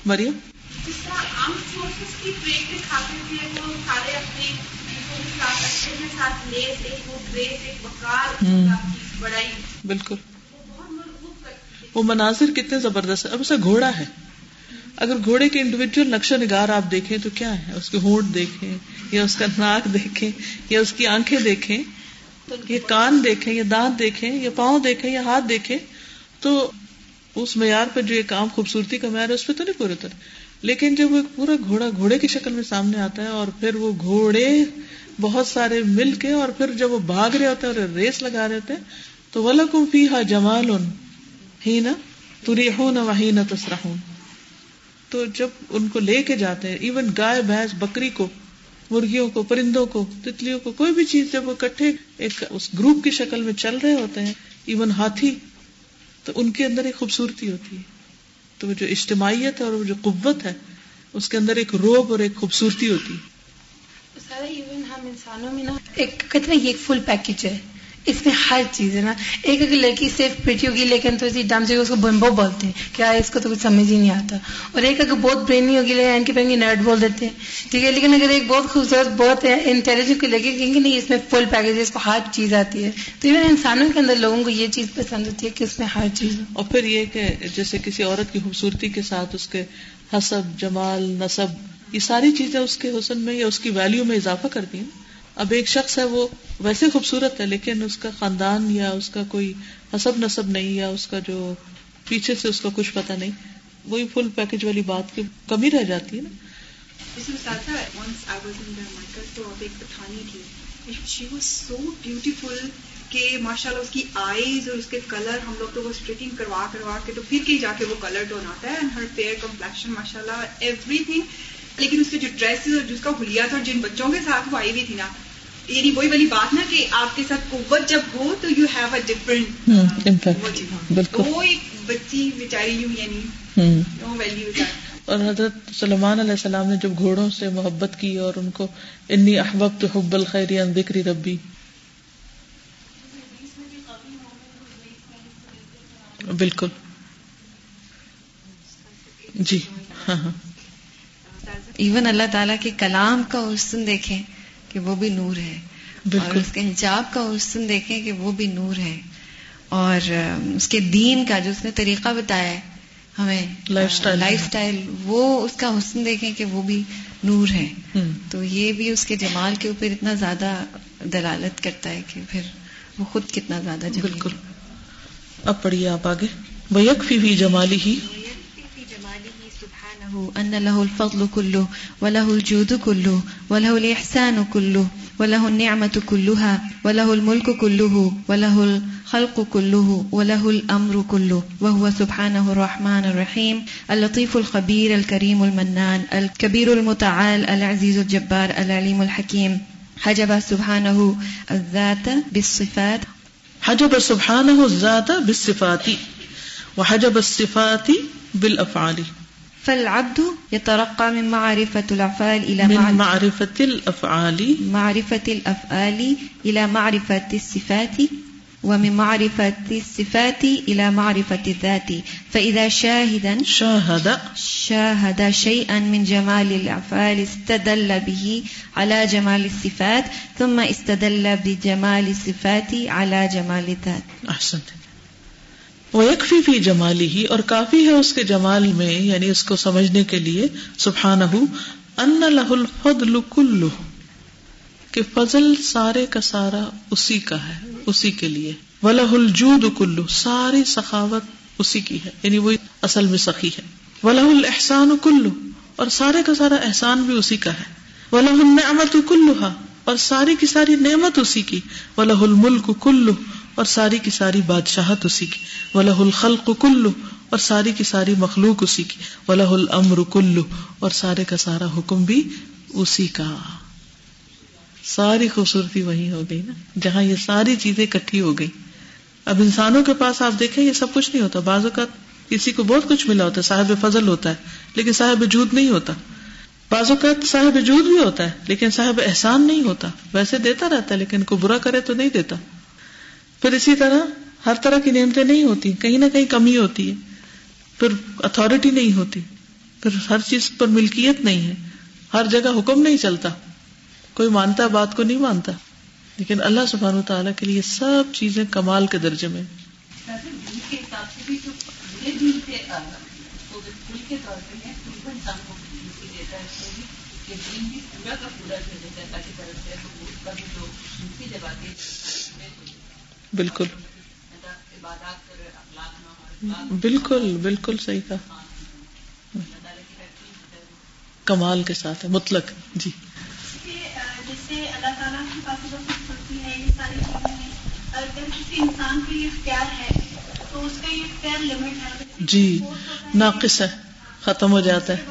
مریم؟ جس طرح عام سورسز کی ٹریڈ دکھاتے تھے وہ سارے اپنے بالکل۔ وہ مناظر کتنے زبردست اب اسے گھوڑا ہے۔ اگر گھوڑے کے انڈیویجل نقشہ نگار آپ دیکھیں تو کیا ہے؟ اس کے ہونٹ دیکھیں۔ یا اس کا ناک دیکھیں، یا اس کی آنکھیں دیکھیں، یا کان دیکھیں، یا دانت دیکھیں، یا پاؤں دیکھیں، یا ہاتھ دیکھیں، تو اس معیار پہ جو ایک عام خوبصورتی کا معیار ہے، اس پہ تو نہیں پورے طرح لیکن جب وہ ایک پورا گھوڑا گھوڑے کی شکل میں سامنے آتا ہے اور پھر وہ گھوڑے بہت سارے مل کے اور پھر جب وہ بھاگ رہے ہوتے ہیں اور ریس لگا رہے ہوتے تو ولکم فی ہا جمال ہی نا تری نہ وہی نہ تسرا تو جب ان کو لے کے جاتے ہیں ایون گائے بھینس بکری کو مرغیوں کو، پرندوں کو، تتلیوں کو، کوئی بھی چیز جب وہ کٹھے ایک اس گروپ کی شکل میں چل رہے ہوتے ہیں ایون ہاتھی، تو ان کے اندر ایک خوبصورتی ہوتی ہے۔ تو وہ جو اجتماعیت ہے اور وہ جو قوت ہے، اس کے اندر ایک روب اور ایک خوبصورتی ہوتی ہے۔ ایون ہم انسانوں میں نا، ایک کہتے ہیں یہ فل پیکج ہے۔ اس میں ہر چیز ہے نا۔ ایک اگر لڑکی صرف پیٹی ہوگی، لیکن تو اسی ڈانس اس کو بمبو بولتے ہیں کیا اس کو تو کچھ سمجھ ہی نہیں آتا۔ اور ایک اگر بہت برینی ہوگی، لیکن کے پہنگی نرڈ بول دیتے ہیں۔ ٹھیک ہے، لیکن اگر ایک بہت خوبصورت، بہت انٹیلیجنٹ کو لگے کہیں گے نہیں، اس میں فل پیکج اس کو ہر چیز آتی ہے۔ تو ایون انسانوں کے اندر لوگوں کو یہ چیز پسند ہوتی ہے کہ اس میں ہر چیز اور پھر یہ کہ جیسے کسی عورت کی خوبصورتی کے ساتھ اس کے حسب، جمال، نصب، یہ ساری چیزیں اس کے حسن میں یا اس کی ویلو میں اضافہ کرتی ہیں؟ اب ایک شخص ہے وہ ویسے خوبصورت ہے، لیکن اس کا خاندان یا اس کا کوئی حسب نصب نہیں یا اس کا جو پیچھے سے اس کا کچھ پتا نہیں، وہی فل پیکج والی بات کی کمی رہ جاتی ہے نا۔ کہ ماشاء اللہ اس کی آئیز اور اس کے کلر ہم لوگ تو وہ اسٹریٹنگ کروا کروا کے تو پھر کہیں جا کے وہ کلر ٹون آتا ہے۔ اینڈ ہر فیئر کمپلیکشن ماشاء اللہ ایوری تھنگ لیکن اس کے جو ڈریس اور جس کا حلیہ تھا جن بچوں کے ساتھ وہ آئی ہوئی تھی نا یعنی وہی والی بات نا کہ آپ کے ساتھ قوت جب ہو تو یو ہیو اے ڈفرنٹ وہ ایک بچی بیچاری یوں یعنی ویلو اور حضرت سلمان علیہ السلام نے جب گھوڑوں سے محبت کی اور ان کو انی احباب تو حب الخیری ذکری ربی۔ بالکل۔ جی ہاں ہاں۔ ایون اللہ تعالیٰ کے کلام کا حسن دیکھیں کہ وہ بھی نور ہے۔ اور اس کے حجاب کا حسن دیکھیں کہ وہ بھی نور ہے۔ اور اس کے دین کا جو اس نے طریقہ بتایا ہے ہمیں لائف اسٹائل وہ اس کا حسن دیکھیں کہ وہ بھی نور ہے۔ تو یہ بھی اس کے جمال کے اوپر اتنا زیادہ دلالت کرتا ہے کہ پھر وہ خود کتنا زیادہ بالکل۔ اب پڑھیے آپ آگے۔ بیک فی جمالی ہی أن له الفضل كله وله الجود كله وله الإحسان كله وله النعمة كلها وله الملك كله وله الخلق كله وله الأمر كله وهو سبحانه الرحمن الرحيم اللطيف الخبير الكريم المنان الكبير المتعال العزيز الجبار العليم الحكيم حجب سبحانه الذات بالصفات حجب سبحانه الذات بالصفات وحجب الصفات بالأفعال فالعبد يترقى من معرفة الأفعال إلى من معرفة الأفعال. معرفة الأفعال إلى معرفة الصفات ومن معرفة الصفات إلى معرفة الذات. فإذا شاهدا شاهد. شاهد شيئا من جمال الأفعال استدل به على جمال الصفات ثم استدل بجمال الصفات على جمال الذات. أحسنت. وہ یکفی فی جمالی ہی اور کافی ہے اس کے جمال میں یعنی اس کو سمجھنے کے لیے سبحان ان لہ الفضل کلو کہ فضل سارے کا سارا اسی کا ہے، اسی کے لیے۔ ولہ الجود کلو ساری سخاوت اسی کی ہے یعنی وہ اصل میں سخی ہے۔ ولہ الحسان کلو اور سارے کا سارا احسان بھی اسی کا ہے۔ ولہ النعمت کلھا اور ساری کی ساری نعمت اسی کی۔ ولہ الملک کلو اور ساری کی ساری بادشاہت اسی کی۔ ولہ الخلق کلو اور ساری کی ساری مخلوق اسی کی۔ ولہ الامر کلو اور سارے کا سارا حکم بھی اسی کا۔ ساری خوبصورتی وہی ہو گئی نا، جہاں یہ ساری چیزیں اکٹھی ہو گئی۔ اب انسانوں کے پاس آپ دیکھیں، یہ سب کچھ نہیں ہوتا۔ بعض اوقات کسی کو بہت کچھ ملا ہوتا ہے، صاحب فضل ہوتا ہے، لیکن صاحب جود نہیں ہوتا۔ بعض اوقات صاحب جود بھی ہوتا ہے، لیکن صاحب احسان نہیں ہوتا۔ ویسے دیتا رہتا ہے، لیکن کو برا کرے تو نہیں دیتا۔ پھر اسی طرح ہر طرح کی نعمتیں نہیں ہوتی، کہیں نہ کہیں کمی ہوتی ہے۔ پھر اتارٹی نہیں ہوتی، پھر ہر چیز پر ملکیت نہیں ہے۔ ہر جگہ حکم نہیں چلتا۔ کوئی مانتا بات کو نہیں مانتا۔ لیکن اللہ سبحانہ تعالیٰ کے لیے سب چیزیں کمال کے درجے میں۔ بالکل۔ بالکل بالکل صحیح کہا۔ کمال کے ساتھ ہے مطلق جی۔ جیسے اللہ تعالیٰ پاس ہے یہ ساری چیزیں اگر کسی انسان کے لیے اختیار ہے تو اس کا یہ اختیار لمٹ ہے۔ جی ناقص ہے ختم ہو جاتا ہے۔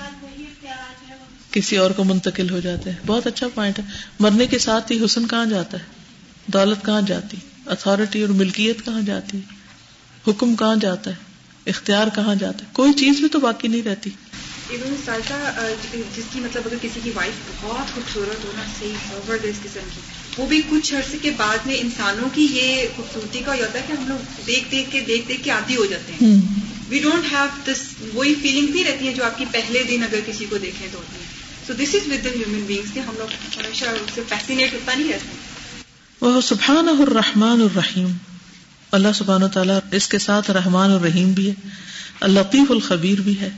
کسی اور کو منتقل ہو جاتے ہیں بہت اچھا پوائنٹ ہے۔ مرنے کے ساتھ ہی حسن کہاں جاتا ہے؟ دولت کہاں جاتی؟ اتارٹی اور ملکیت کہاں جاتی حکم کہاں جاتا ہے؟ اختیار کہاں جاتا ہے؟ کوئی چیز بھی تو باقی نہیں رہتی۔ جس کی مطلب اگر کسی کی وائف بہت خوبصورت ہونا صحیح قسم کی وہ بھی کچھ عرصے کے بعد میں انسانوں کی یہ خوبصورتی کا یہ ہوتا ہے کہ ہم لوگ دیکھ دیکھ کے دیکھ دیکھ کے عادی ہو جاتے ہیں۔ وی ڈونٹ ہیو دس وہی فیلنگ نہیں رہتی ہے جو آپ کی پہلے دن اگر کسی کو دیکھیں تو ہوتی ہے۔ So this is with human beings ہم لوگ ہمیشہ اس سے فیسینیٹ ہوتا نہیں رہتے۔ وہ سبحان الرحمن الرحیم. اللہ سبحان و تعالیٰ اس کے ساتھ رحمان الرحیم بھی ہے، اللطیف الخبیر بھی ہے،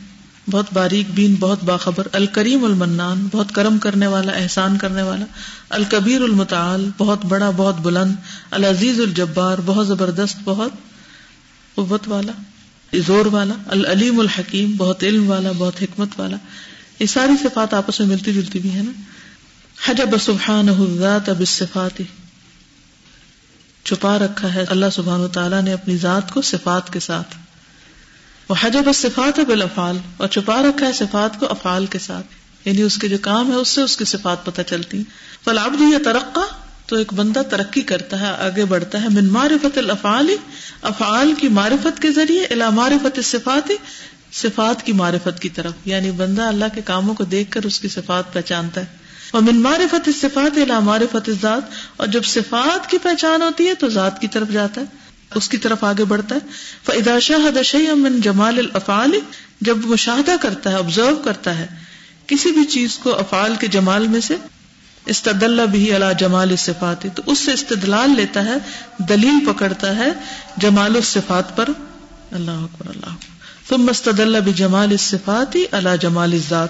بہت باریک بین، بہت باخبر، الکریم المنان، بہت کرم کرنے والا، احسان کرنے والا، الکبیر المتعال، بہت بڑا، بہت بلند، العزیز الجبار، بہت زبردست، بہت قوت والا، زور والا، العلیم الحکیم، بہت علم والا، بہت حکمت والا، یہ ساری صفات آپس میں ملتی جلتی بھی ہے نا۔ حجب سبحان اب صفات چھپا رکھا ہے۔ اللہ سبحان و تعالیٰ نے اپنی ذات کو صفات کے ساتھ۔ وہ حجب صفات بالافعال اور چھپا رکھا ہے صفات کو افعال کے ساتھ۔ یعنی اس کے جو کام ہے، اس سے اس کی صفات پتہ چلتی فل اب یا ترقہ تو ایک بندہ ترقی کرتا ہے، آگے بڑھتا ہے۔ من معرفت الافعال، افعال کی معرفت کے ذریعے الا معرفت صفات صفات کی معرفت کی طرف۔ یعنی بندہ اللہ کے کاموں کو دیکھ کر اس کی صفات پہچانتا ہے۔ اور من معرفت صفات الا معرفت ذات اور جب صفات کی پہچان ہوتی ہے تو ذات کی طرف جاتا ہے، اس کی طرف آگے بڑھتا ہے۔ فاذا شاہد شيئا من جمال الافعال جب مشاہدہ کرتا ہے آبزرو کرتا ہے، کسی بھی چیز کو افعال کے جمال میں سے، استدل بھی اللہ جمال الصفات، تو اس سے استدلال لیتا ہے، دلیل پکڑتا ہے جمال الصفات پر۔ اللہ اکبر اللہ اکبر۔ ثم استدل بجمال الصفات على جمال الذات۔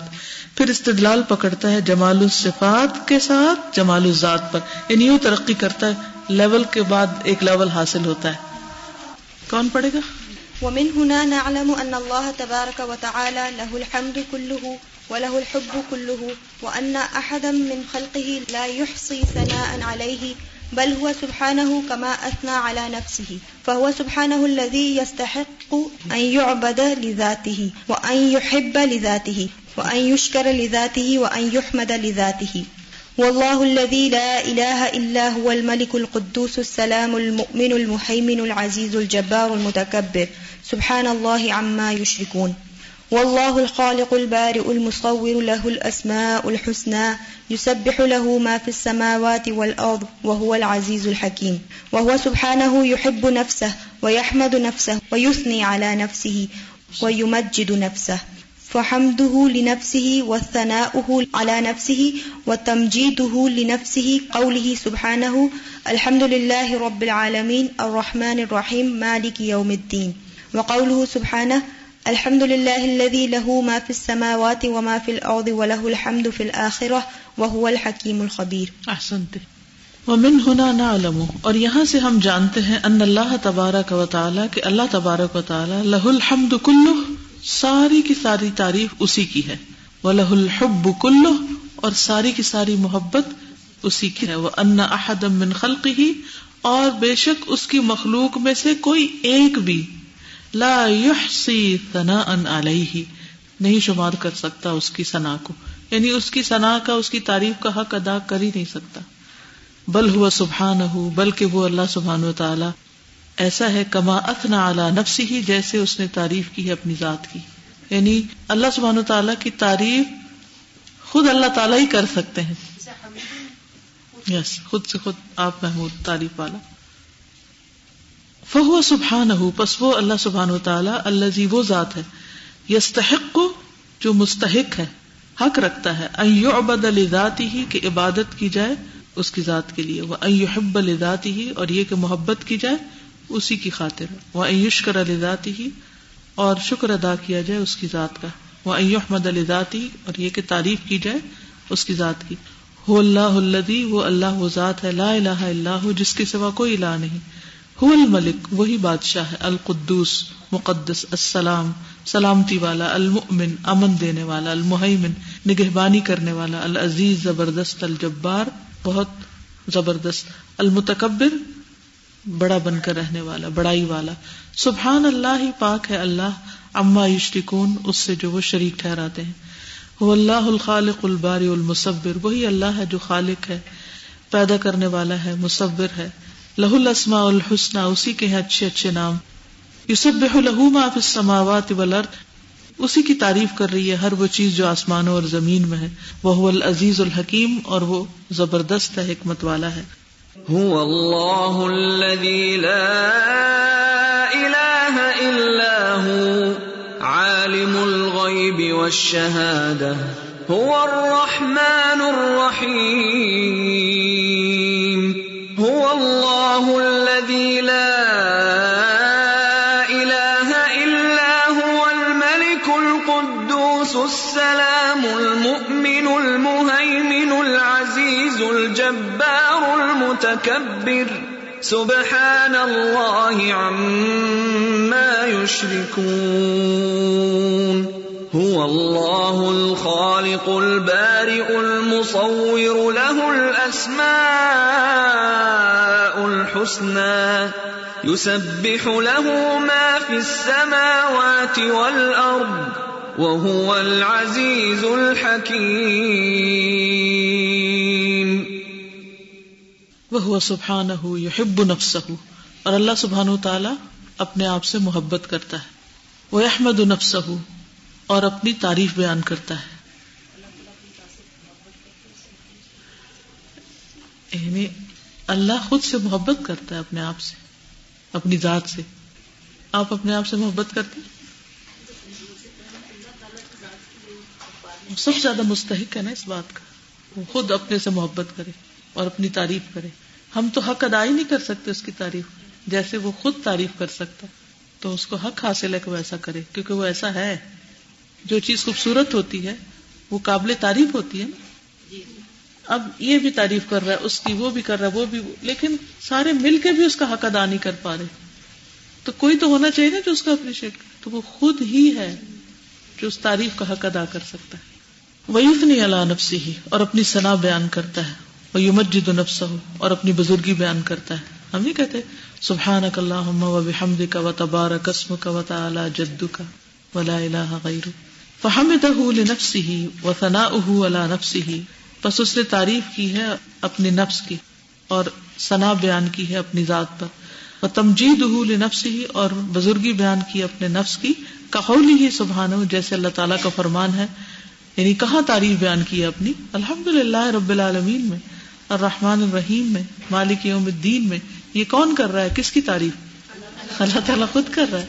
پھر استدلال پکڑتا ہے جمال الصفات کے ساتھ، جمال الذات پر۔ یعنی یوں ترقی کرتا ہے لیول کے بعد ایک لیول حاصل ہوتا ہے۔ کون پڑھے گا؟ ومن هنا نعلم ان الله تبارك وتعالى له الحمد كله وله الحب كله وان احدا من خلقه لا يحصي ثناء عليه بل هو سبحانه كما أثنى على نفسه، فهو سبحانه الذي يستحق أن يعبد لذاته، وأن يحب لذاته، وأن يشكر لذاته، وأن يحمد لذاته. والله الذي لا إله إلا هو الملك القدوس السلام المؤمن المحيمن العزيز الجبار المتكبر. سبحان الله عما يشركون. والله الخالق البارئ المصور له الأسماء الحسنى، يسبح له ما في السماوات والأرض، وهو العزيز الحكيم. وهو سبحانه يحب نفسه، ويحمد نفسه، ويثني على نفسه، ويمجد نفسه. فحمده لنفسه، والثناؤه على نفسه، وتمجيده لنفسه، قوله سبحانه الحمد لله رب العالمين، الرحمن الرحيم، مالك يوم الدين. وقوله سبحانه الحمد لله الذي له ما في السماوات وما في الأرض وله الحمد في الآخرة وهو الحكيم الخبير. احسنت. ومن هنا نعلم، اور یہاں سے ہم جانتے ہیں ان اللہ تبارک و تعالی کہ اللہ تبارک و تعالی له الحمد كله، ساری کی ساری تعریف اسی کی ہے۔ ولہ الحب کلو اور ساری کی ساری محبت اسی کی ہے۔ وہ ان احدم من خلق ہی اور بے شک اس کی مخلوق میں سے کوئی ایک بھی لا يحصي ثناء علیہ نہیں شمار کر سکتا اس کی ثنا کو۔ یعنی اس کی ثنا کا اس کی تعریف کا حق ادا کر ہی نہیں سکتا۔ بل ہوا سبحان ہو بلکہ وہ اللہ سبحان و تعالی ایسا ہے کما اتنا اعلی نفسی ہی جیسے اس نے تعریف کی ہے اپنی ذات کی۔ یعنی اللہ سبحان و تعالیٰ کی تعریف خود اللہ تعالیٰ ہی کر سکتے ہیں۔ یس خود سے خود آپ محمود تعریف والا۔ فہو سبحان ہو پس وہ اللہ سبحان و تعالیٰ اللہ جی وہ ذات ہے، یستحق، جو مستحق ہے، حق رکھتا ہے ابد ذاتی ہی کہ عبادت کی جائے اس کی ذات کے لیے، وہ ایحب ذاتی ہی اور یہ کہ محبت کی جائے اسی کی خاطر، وہ ایشکر ذاتی ہی اور شکر ادا کیا جائے اس کی ذات کا، وہ ایحمد ذاتی اور یہ کہ تعریف کی جائے اس کی ذات کی۔ ہو اللہ الدی وہ اللہ وہ ذات ہے، لا الہ اللہ جس کے سوا کوئی الہ نہیں۔ الملک وہی بادشاہ ہے، القدوس، مقدس، السلام، سلامتی والا، المؤمن، امن دینے والا المحمن نگہبانی کرنے والا، العزیز، زبردست، الجبار، بہت زبردست، المتکبر، بڑا بن کر رہنے والا، بڑائی والا۔ سبحان اللہ ہی پاک ہے اللہ اما یشرکون، اس سے جو وہ شریک ٹھہراتے ہیں۔ وہ اللہ الخالق الباری المصور وہی اللہ ہے جو خالق ہے، پیدا کرنے والا ہے مصور ہے۔ لہ الاسماء الحسنہ اسی کے ہیں اچھے اچھے نام۔ یوسف بہ لہو ما فی السماوات والارض۔ اسی کی تعریف کر رہی ہے ہر وہ چیز جو آسمانوں اور زمین میں ہے۔ وہ العزیز الحکیم اور وہ زبردست ہے، حکمت والا ہے۔ هو الله الذي لا إله إلا هو، عالم الغيب والشهادة هو الرحمن الرحيم سبحان الله عما يشركون هو الله الخالق البارئ المصور، له الأسماء الحسنى يسبح له ما في السماوات والأرض وهو العزيز الحكيم وہ سبحان ہو یحب نفس ہو اور اللہ سبحان تعالی اپنے آپ سے محبت کرتا ہے۔ وہ احمد نفس ہو اور اپنی تعریف بیان کرتا ہے۔ یعنی اللہ خود سے محبت کرتا ہے اپنے آپ سے، اپنی ذات سے۔ آپ اپنے آپ سے محبت کرتے سب سے زیادہ مستحق ہے نا اس بات کا۔ وہ خود اپنے سے محبت کرے۔ اور اپنی تعریف کرے۔ ہم تو حق ادا ہی نہیں کر سکتے اس کی تعریف۔ جیسے وہ خود تعریف کر سکتا تو اس کو حق حاصل ہے کہ وہ ایسا کرے کیونکہ وہ ایسا ہے۔ جو چیز خوبصورت ہوتی ہے وہ قابل تعریف ہوتی ہے نا۔ اب یہ بھی تعریف کر رہا ہے اس کی وہ بھی کر رہا ہے وہ بھی۔ لیکن سارے مل کے بھی اس کا حق ادا نہیں کر پا رہے۔ تو کوئی تو ہونا چاہیے نا جو اس کو اپریشیٹ تو وہ خود ہی ہے جو اس تعریف کا حق ادا کر سکتا ہے۔ وہ اتنی اللہ نفسی ہی اور اپنی صنا بیان کرتا ہے۔ وہ یو مسجد ہو اور اپنی بزرگی بیان کرتا ہے۔ ہم نہیں کہتے سبحان اللہ و بحمد کا و تبار قسم کا و تعالی جدو کا ولا الہ غیر فحمدہ لنفسی ہی و ثناء علی نفسی ہی پس اس نے تعریف کی ہے اپنے نفس کی اور ثنا بیان کی ہے اپنی ذات پر۔ وہ تمجید لنفسی ہی اور بزرگی بیان کی اپنے نفس کی۔ کہولی ہی سبحان جیسے اللہ تعالیٰ کا فرمان ہے۔ یعنی کہاں تعریف بیان کی ہے اپنی؟ الحمد للہ رب العالمین میں۔ الرحمن الرحیم میں، مالک یوم الدین میں، یہ کون کر رہا ہے؟ کس کی تعریف؟ اللہ تعالیٰ خود کر رہا ہے۔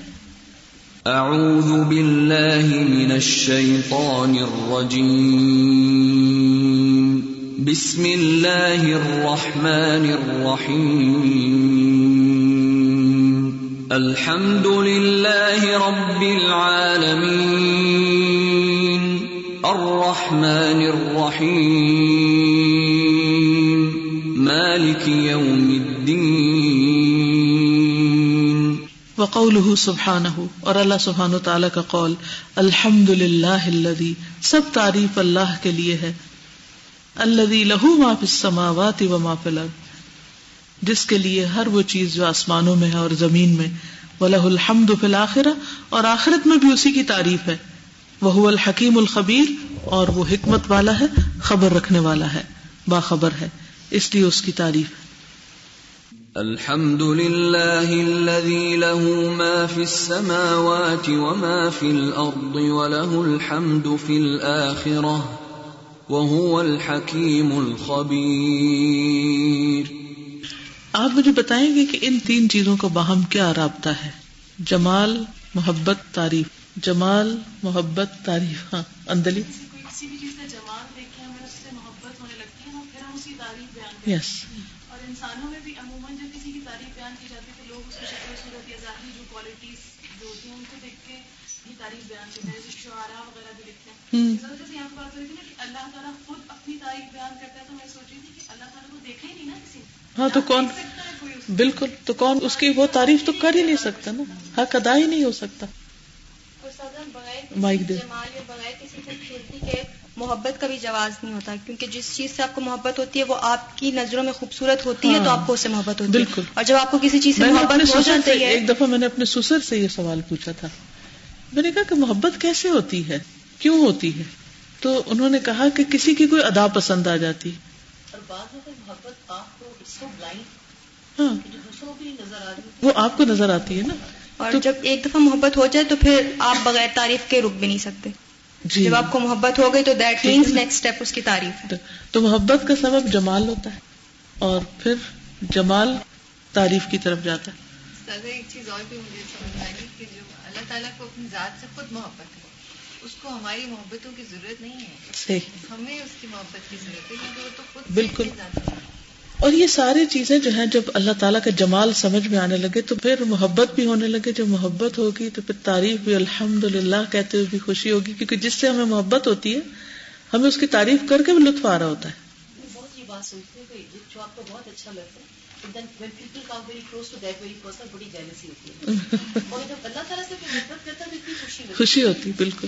اعوذ باللہ من الشیطان الرجیم۔ بسم اللہ الرحمن الرحیم۔ الحمد للہ رب العالمین۔ الرحمن الرحیم۔ وقول سبحان اور اللہ سبحان تعالیٰ کا قول الحمد للہ سب تعریف اللہ کے لیے ہے۔ اللہ لہو ما فی السماوات و ما فی الارض۔ جس کے لیے ہر وہ چیز جو آسمانوں میں ہے اور زمین میں، وَلَهُ الْحَمْدُ فِي الْآخِرَةِ اور آخرت میں بھی اسی کی تعریف ہے۔ وہ الحکیم الخبیر، اور وہ حکمت والا ہے، خبر رکھنے والا ہے، باخبر ہے۔ اس لیے اس کی تعریف الحمد لله الذي له ما في السماوات وما في الأرض وله الحمد في الآخرة وهو الحكيم الخبير آپ مجھے بتائیں گے کہ ان تین چیزوں کا باہم کیا رابطہ ہے؟ جمال محبت تعریف۔ جمال محبت تعریف۔ ہاں اندلی کسی بھی چیز کا جمال دیکھے ہمیں اس سے محبت ہونے لگتی ہے پھر ہم اس کی تعریف بیان یس اور انسانوں میں بھی عموماً جب کسی کی تعریف بیان کی جاتی ہے تو لوگ اس کی شکل صورت یا ظاہری جو کوالٹیز جو ہوتی ہیں ان کو دیکھ کے ہی تعریف بیان کرتے ہیں جیسے شعرا وغیرہ بھی لکھتے ہیں۔ جیسے یہاں پہ بات ہو رہی تھی نا کہ اللہ تعالیٰ خود اپنی تعریف بیان کرتا ہے تو میں سوچ رہی تھی کہ اللہ تعالیٰ کو دیکھا ہی نہیں نا کسی ہاں تو کون؟ بالکل تو کون؟ اس کی وہ تعریف تو کر ہی نہیں سکتا نا۔ حق ادا ہی نہیں ہو سکتا۔ مائک دے۔ بغیر کسی خوبصورتی کے محبت کا بھی جواز نہیں ہوتا کیونکہ جس چیز سے آپ کو محبت ہوتی ہے وہ آپ کی نظروں میں خوبصورت ہوتی ہے تو آپ کو اس سے محبت ہوتی ہے۔ بالکل۔ اور جب آپ کو کسی چیز سے محبت ہو جاتی ہے۔ ایک دفعہ میں نے اپنے سسر سے یہ سوال پوچھا تھا۔ میں نے کہا کہ محبت کیسے ہوتی ہے؟ کیوں ہوتی ہے؟ تو انہوں نے کہا کہ کسی کی کوئی ادا پسند آ جاتی۔ محبت آپ کو اس کو بلائنڈ ہاں۔ وہ آپ کو نظر آتی ہے نا۔ اور جب ایک دفعہ محبت ہو جائے تو پھر آپ بغیر تعریف کے رک بھی نہیں سکتے۔ جی۔ جب آپ کو محبت ہو گئی تو دیٹ مینس نیکسٹ اسٹیپ اس کی تعریف۔ ہے تو محبت کا سبب جمال ہوتا ہے اور پھر جمال تعریف کی طرف جاتا ہے۔ سر ایک چیز اور بھی مجھے سمجھ آئی کہ جو اللہ تعالیٰ کو اپنی ذات سے خود محبت ہے اس کو ہماری محبتوں کی ضرورت نہیں ہے۔ صحیح۔ ہمیں اس کی محبت کی ضرورت ہے کیونکہ وہ تو خود بالکل۔ اور یہ ساری چیزیں جو ہیں جب اللہ تعالیٰ کا جمال سمجھ میں آنے لگے تو پھر محبت بھی ہونے لگے۔ جب محبت ہوگی تو پھر تعریف بھی الحمد للہ کہتے ہوئے بھی خوشی ہوگی۔ کیونکہ جس سے ہمیں محبت ہوتی ہے ہمیں اس کی تعریف کر کے بھی لطف آ رہا ہوتا ہے۔ بہت یہ بات سوچتے ہیں کہ جو آپ کو بہت اچھا لگتا ہے خوشی ہوتی بالکل۔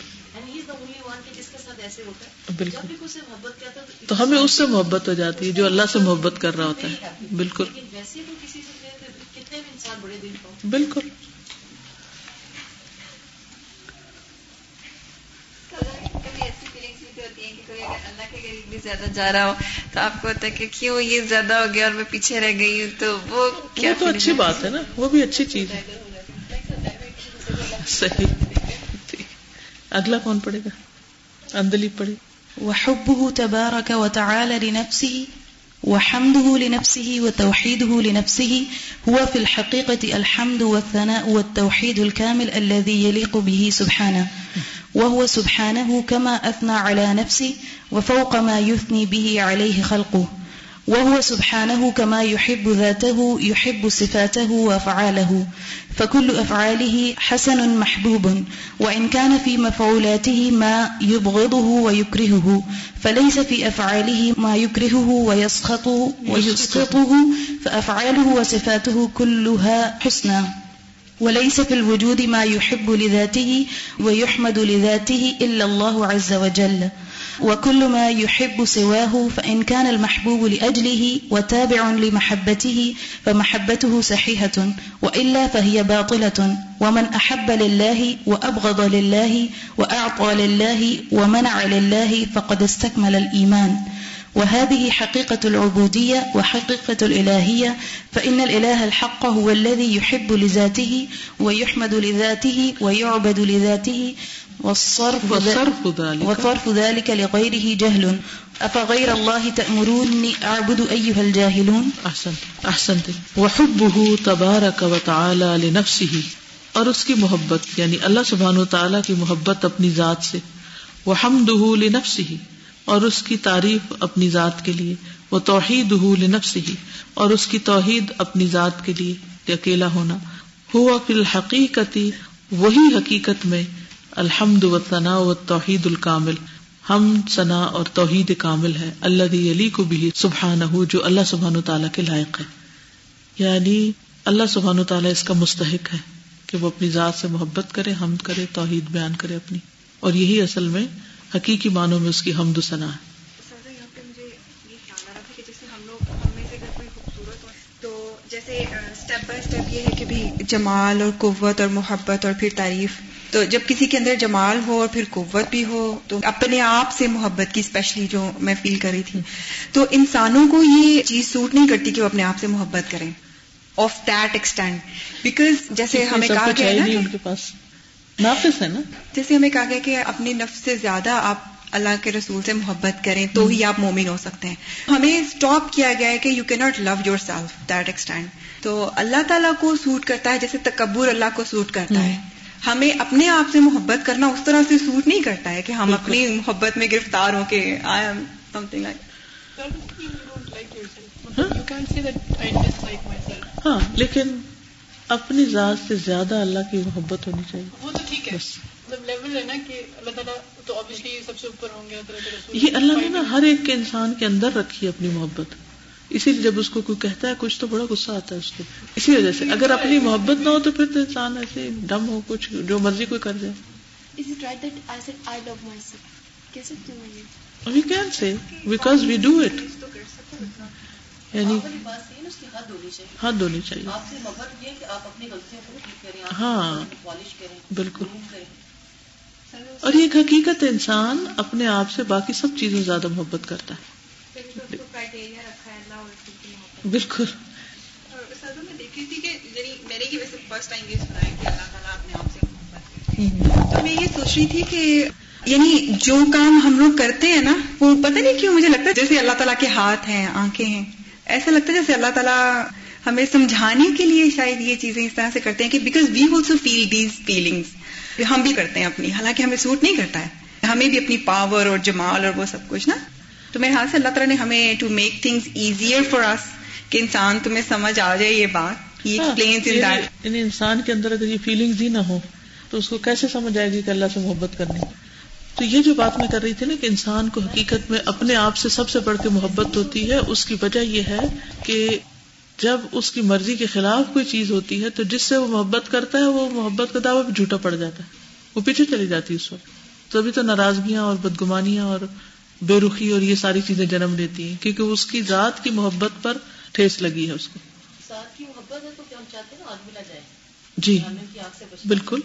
جس کے ساتھ ایسے ہوتا ہے۔ بالکل۔ تو ہمیں اس سے محبت ہو جاتی ہے جو اللہ سے محبت کر رہا ہوتا ہے۔ بالکل۔ لیکن ویسے تو کسی سے کتنے بھی انسان بڑے دل کو بالکل۔ اللہ کے قریب بھی زیادہ جا رہا ہو تو آپ کو ہوتا ہے کہ کیوں یہ زیادہ ہو گیا اور میں پیچھے رہ گئی ہوں؟ تو وہ کیا تو اچھی بات ہے نا۔ وہ بھی اچھی چیز ہے۔ صحیح۔ اگلا کون پڑے گا؟ اندلی پڑے وحبه تبارك وتعالى لنفسه، وحمده لنفسه، وتوحيده لنفسه، هو في الحقيقة الحمد والثناء والتوحيد الكامل الذي يليق به سبحانه، وهو سبحانه كما أثنى على نفسه وفوق ما يثني به عليه خلقه، وهو سبحانه كما يحب ذاته، يحب صفاته وأفعاله. فكل أفعاله حسن محبوب، وإن كان في مفعولاته ما يبغضه ويكرهه، فليس في أفعاله ما يكرهه ويسخط ويسخطه، فأفعاله وصفاته كلها حسنى. وليس في الوجود ما يحب لذاته ويحمد لذاته إلا الله عز وجل. وكل ما يحب سواه فإن كان المحبوب لأجله وتابع لمحبته فمحبته صحيحة، وإلا فهي باطلة. ومن أحب لله وأبغض لله وأعطى لله ومنع لله فقد استكمل الإيمان. وهذه حقيقة العبودية وحقيقة الإلهية فإن الإله الحق هو الذي يحب لذاته ويحمد لذاته ويعبد لذاته والصرف, وصرف ذلك. وصرف ذلك لغيره جهل. أفغير الله تأمروني أعبد أيها الجاهلون؟ احسن احسن وحبه تبارك وتعالى لنفسه اور اس کی محبت یعنی اللہ سبحانہ وتعالی کی محبت اپنی ذات سے. وحمده لنفسه اور اس کی تعریف اپنی ذات کے لیے، وہ توحید لنفسه اور اس کی توحید اپنی ذات کے لیے اکیلا ہونا۔ ہوا فی الحقیقت وہی حقیقت میں الحمد و ثنا و توحید الکامل۔ ہم ثنا اور توحید کامل ہے۔ اللہ علی کو بھی سبحان جو اللہ سبحان تعالیٰ کے لائق ہے۔ یعنی اللہ سبحان تعالیٰ اس کا مستحق ہے کہ وہ اپنی ذات سے محبت کرے، حمد کرے، توحید بیان کرے اپنی۔ اور یہی اصل میں حقیقی معنوں میں اس کی حمد و ثنا ہے۔ تو جیسے اسٹیپ بائی اسٹیپ یہ ہے کہ بھی جمال اور قوت اور محبت اور پھر تعریف۔ تو جب کسی کے اندر جمال ہو اور پھر قوت بھی ہو تو اپنے آپ سے محبت کی اسپیشلی جو میں فیل کر رہی تھی۔ تو انسانوں کو یہ چیز سوٹ نہیں کرتی کہ وہ اپنے آپ سے محبت کریں۔ آف دیٹ ایکسٹینڈ بیکاز جیسے ہمیں کہا گیا ہے ان کے پاس۔ نافذ ہے نا؟ جیسے ہمیں کہا گیا کہ اپنی نفس سے زیادہ آپ اللہ کے رسول سے محبت کریں تو ہی آپ مومن ہو سکتے ہیں۔ ہمیں اسٹاپ کیا گیا ہے کہ یو کی not love yourself that extend تو اللہ تعالیٰ کو سوٹ کرتا ہے جیسے تکبر اللہ کو سوٹ کرتا ہے۔ ہمیں اپنے آپ سے محبت کرنا اس طرح سے سوٹ نہیں کرتا ہے کہ ہم اپنی محبت میں گرفتار ہوں کہ آئی ایم سم تھنگ ہاں لیکن اپنی ذات سے زیادہ اللہ کی محبت ہونی چاہیے۔ وہ تو ٹھیک ہے۔ مطلب لیول ہے نا کہ اللہ تعالیٰ تو آبیسلی سب سے اوپر ہوں گے یہ اللہ نے نا ہر ایک کے انسان کے اندر رکھی ہے اپنی محبت۔ اسی لیے جب اس کو کوئی کہتا ہے کچھ تو بڑا غصہ آتا ہے اس کو۔ اسی وجہ سے اگر اپنی محبت نہ ہو تو پھر تو انسان ایسے ڈم ہو کچھ جو مرضی کوئی کر جائے وی کین سے بیکاز وی ڈو اٹ یعنی حد ہونی چاہیے۔ ہاں بالکل۔ اور یہ حقیقت انسان اپنے آپ سے باقی سب چیزوں زیادہ محبت کرتا ہے۔ بالکل۔ تو میں یہ سوچ رہی تھی کہ یعنی جو کام ہم لوگ کرتے ہیں نا وہ پتہ نہیں کیوں مجھے لگتا ہے جیسے اللہ تعالیٰ کے ہاتھ ہیں آنکھیں ہیں ایسا لگتا ہے جیسے اللہ تعالیٰ ہمیں سمجھانے کے لیے شاید یہ چیزیں اس طرح سے کرتے ہیں کہ because we also feel these feelings ہم بھی کرتے ہیں اپنی حالانکہ ہمیں سوٹ نہیں کرتا ہے۔ ہمیں بھی اپنی پاور اور جمال اور وہ سب کچھ نا۔ تو میرے خیال سے اللہ تعالیٰ نے ہمیں to make things easier for us کہ انسان تمہیں سمجھ آ جائے یہ بات۔ یعنی انسان کے اندر اگر یہ فیلنگز ہی نہ ہو تو اس کو کیسے سمجھ آئے گی کہ اللہ سے محبت کرنی؟ تو یہ جو بات میں کر رہی تھی نا کہ انسان کو حقیقت میں اپنے آپ سے سب سے بڑھ کے محبت ہوتی ہے اس کی وجہ یہ ہے کہ جب اس کی مرضی کے خلاف کوئی چیز ہوتی ہے تو جس سے وہ محبت کرتا ہے وہ محبت کا دعوی جھوٹا پڑ جاتا ہے۔ وہ پیچھے چلی جاتی ہے اس وقت۔ تبھی تو ناراضگیاں اور بدگمانیاں اور بے رخی اور یہ ساری چیزیں جنم لیتی ہیں کیونکہ اس کی ذات کی محبت پر ٹھیس لگی ہے اس کو۔ جی۔ بالکل۔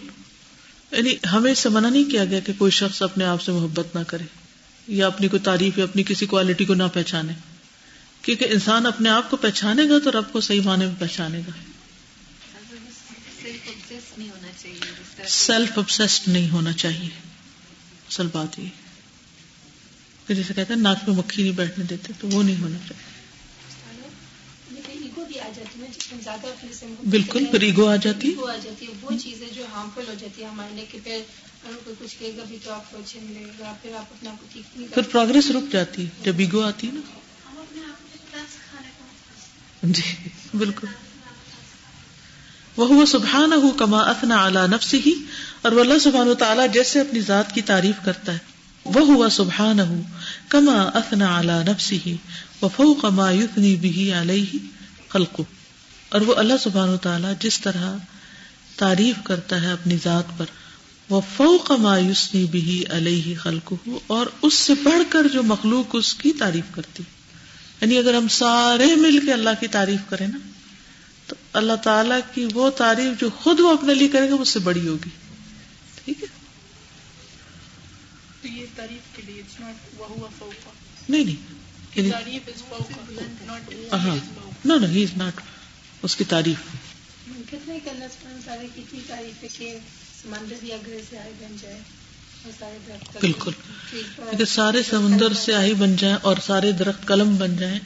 یعنی ہمیں اس سے منع نہیں کیا گیا کہ کوئی شخص اپنے آپ سے محبت نہ کرے یا اپنی کوئی تعریف یا اپنی کسی کوالٹی کو نہ پہچانے۔ کیونکہ انسان اپنے آپ کو پہچانے گا تو رب کو صحیح معنی میں پہچانے گا۔ سیلف ابسسڈ نہیں ہونا چاہیے۔ اصل بات یہ جیسے کہتے ہیں، ناک میں مکھی نہیں بیٹھنے دیتے تو وہ نہیں ہونا چاہیے۔ بالکل پھر ایگو آ جاتی ہے؟ وہ چیزیں جو ہارمفل ہو جاتی ہے ہمارے لیے کہ پھر کوئی کچھ کہے گا بھی تو آپ کو اچھے ملے گا پھر آپ اپنے آپ کو ٹھیک نہیں پھر پروگرس رک جاتی ہے جب ایگو آتی ہے نا۔ جی بالکل۔ وہ سبحان ہو کما اتنا اعلیٰ نفس ہی اور وہ اللہ سبحان و تعالیٰ جیسے اپنی ذات کی تعریف کرتا ہے۔ وہ ہوا سبحان ہو کما اتنا اعلیٰ نفس ہی وفو کما یتنی بھی علیہ خلق اور وہ اللہ سبحان و تعالیٰ جس طرح تعریف کرتا ہے اپنی ذات پر وہ فوق ما یسنی بھی علیہ خلق اور اس سے بڑھ کر جو مخلوق اس کی تعریف کرتی۔ یعنی اگر ہم سارے مل کے اللہ کی تعریف کریں نا تو اللہ تعالی کی وہ تعریف جو خود وہ اپنے لیے کرے گا اس سے بڑی ہوگی۔ ٹھیک ہے؟ نہیں نہیں۔ ہاں نو نو ہی از ناٹ اس کی تعریف بالکل. اگر سارے سمندر سے آئی بن جائیں اور سارے درخت قلم بن جائیں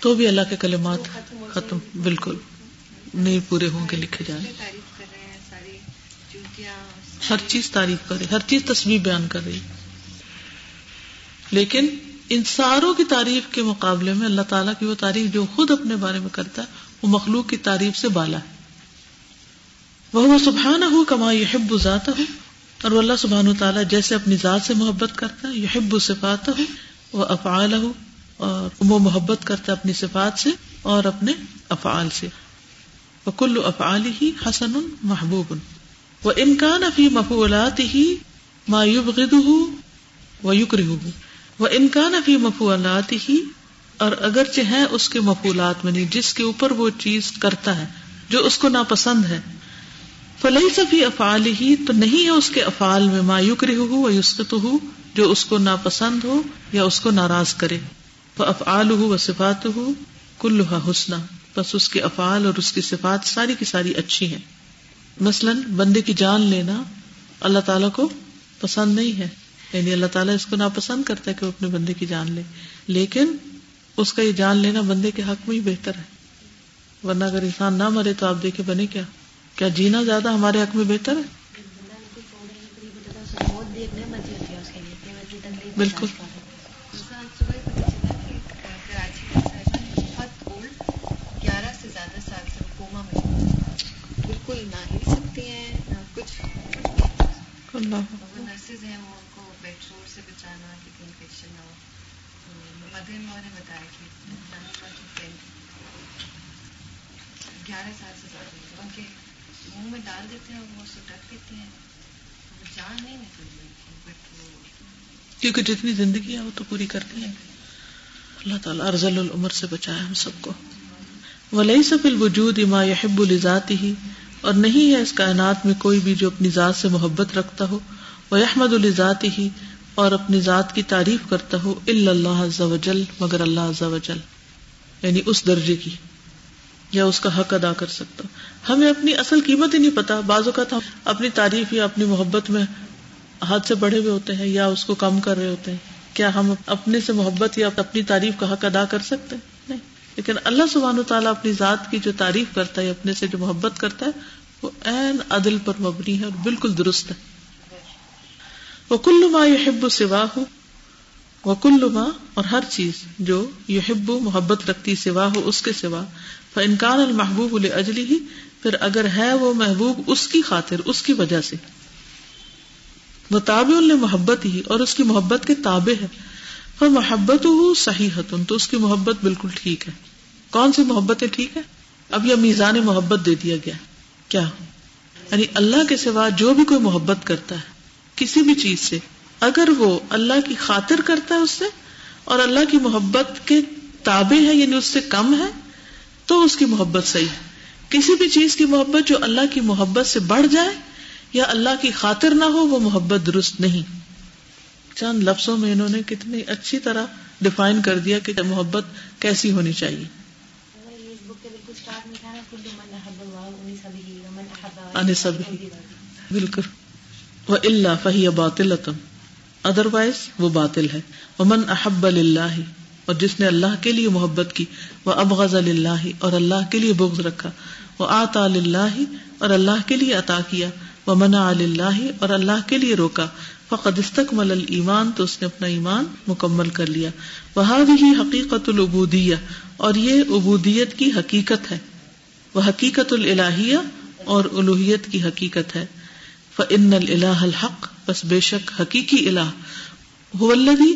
تو بھی اللہ کے کلمات ختم بالکل. نہیں پورے ہوں گے لکھے جائیں. ہر چیز تعریف کر رہی ہر چیز تصویر بیان کر رہی لیکن ان ساروں کی تعریف کے مقابلے میں اللہ تعالیٰ کی وہ تعریف جو خود اپنے بارے میں کرتا ہے، وہ مخلوق کی تعریف سے بالا ہے۔ وہ سبحان ہو کما یحب ذات ہو اور وہ اللہ سبحان و تعالیٰ جیسے اپنی ذات سے محبت کرتا ہے یحب صفات ہو وہ افعال ہو اور وہ محبت کرتا ہے اپنی صفات سے اور اپنے افعال سے۔ وہ کل افعال ہی حسن محبوب۔ وہ انکان افی مفولات ہی مایوب و یوکر وہ انکان افی مفولات ہی، اور اگرچہ ہے اس کے مفولات میں نہیں، جس کے اوپر وہ چیز کرتا ہے، جو اس کو ناپسند ہے۔ فلحی سفی افعال ہی، تو نہیں ہے اس کے افعال میں مایوک رہ ہو یسقط ہو جو اس کو ناپسند ہو یا اس کو ناراض کرے۔ وہ افعال ہو و صفات ہو کلوہا حسنا، بس اس کے افعال اور اس کی صفات ساری کی ساری اچھی ہیں۔ مثلاً، بندے کی جان لینا اللہ تعالیٰ کو پسند نہیں ہے۔ یعنی اللہ تعالیٰ اس کو ناپسند کرتا ہے کہ وہ اپنے بندے کی جان لے۔ لیکن اس کا یہ جان لینا بندے کے حق میں ہی بہتر ہے۔ ورنہ اگر انسان نہ مرے تو آپ دیکھے بنے کیا۔ کیا جینا زیادہ ہمارے حق میں بہتر ہے؟ بالکل۔ گیارہ سے زیادہ سال سے کوما میں بالکل۔ نہ ہل سکتی ہیں نہ کچھ نرسز ہیں وہ ان کو بیڈ شور سے بچانا کیونکہ انفیکشن نہ ہو مدر ماں نے بتایا کہ گیارہ سال سے زیادہ ان کے منہ میں ڈال دیتے ہیں اور وہ سٹک لیتے ہیں۔ جان نہیں نکل بٹ کیونکہ جتنی زندگی ہے وہ تو پوری کرنی ہے اللہ تعالیٰ ارزل العمر سے بچایا ہم سب کو۔ ولی سف الوجود اما یحب الزاتی ہی اور نہیں ہے اس کائنات میں کوئی بھی جو اپنی ذات سے محبت رکھتا ہو۔ وہ احمد الزاتی ہی اور اپنی ذات کی تعریف کرتا ہو اللہ عز و جل، مگر اللہ عز و جل یعنی اس درجے کی، یا اس کا حق ادا کر سکتا ہمیں اپنی اصل قیمت ہی نہیں پتا۔ بعض اوقات ہم اپنی تعریف یا اپنی محبت میں ہاتھ سے بڑھے ہوئے ہوتے ہیں یا اس کو کم کر رہے ہوتے ہیں۔ کیا ہم اپنے سے محبت یا اپنی تعریف کا حق ادا کر سکتے ہیں؟ نہیں۔ لیکن اللہ سبحان و تعالیٰ اپنی ذات کی جو تعریف کرتا ہے اپنے سے جو محبت کرتا ہے، وہ عین عدل پر مبنی ہے اور بالکل درست ہے۔ وہ کل ما یحب سوا ہو وہ اور ہر چیز جو یحب محبت رکھتی سوا ہو اس کے سوا انکان المحبوب اجلی ہی پھر اگر ہے وہ محبوب اس کی خاطر، اس کی وجہ سے۔ وہ تابع محبت ہی اور اس کی محبت کے تابع ہے۔ پر محبت ہو صحیح تو اس کی محبت بالکل ٹھیک ہے۔ کون سی محبت ٹھیک ہے؟ اب یہ میزان محبت دے دیا گیا۔ کیا یعنی اللہ کے سوا جو بھی کوئی محبت کرتا ہے۔ کسی بھی چیز سے اگر وہ اللہ کی خاطر کرتا ہے اس سے اور اللہ کی محبت کے تابع ہے یعنی اس سے کم ہے تو اس کی محبت صحیح ہے۔ کسی بھی چیز کی محبت جو اللہ کی محبت سے بڑھ جائے یا اللہ کی خاطر نہ ہو وہ محبت درست نہیں۔ چند لفظوں میں انہوں نے کتنی اچھی طرح ڈیفائن کر دیا کہ محبت کیسی ہونی چاہیے۔ بالکل۔ وہ اللہ فہی باطل ادر وائز وہ باطل ہے۔ من احب اللہ اور جس نے اللہ کے لیے محبت کی وہ ابغض اللہ اور اللہ کے لیے بغض رکھا۔ وہ آتا اللہ اور اللہ کے لیے عطا کیا۔ وہ منا اللہ اور اللہ کے لیے روکا۔ فقد استقمل ایمان تو اس نے اپنا ایمان مکمل کر لیا۔ وہ بھی حقیقت العبودیہ اور یہ عبودیت کی حقیقت ہے۔ وہ حقیقت الہیہ اور الوحیت کی حقیقت ہے۔ فن الہ الحق، بس بے شک حقیقی الہ الدی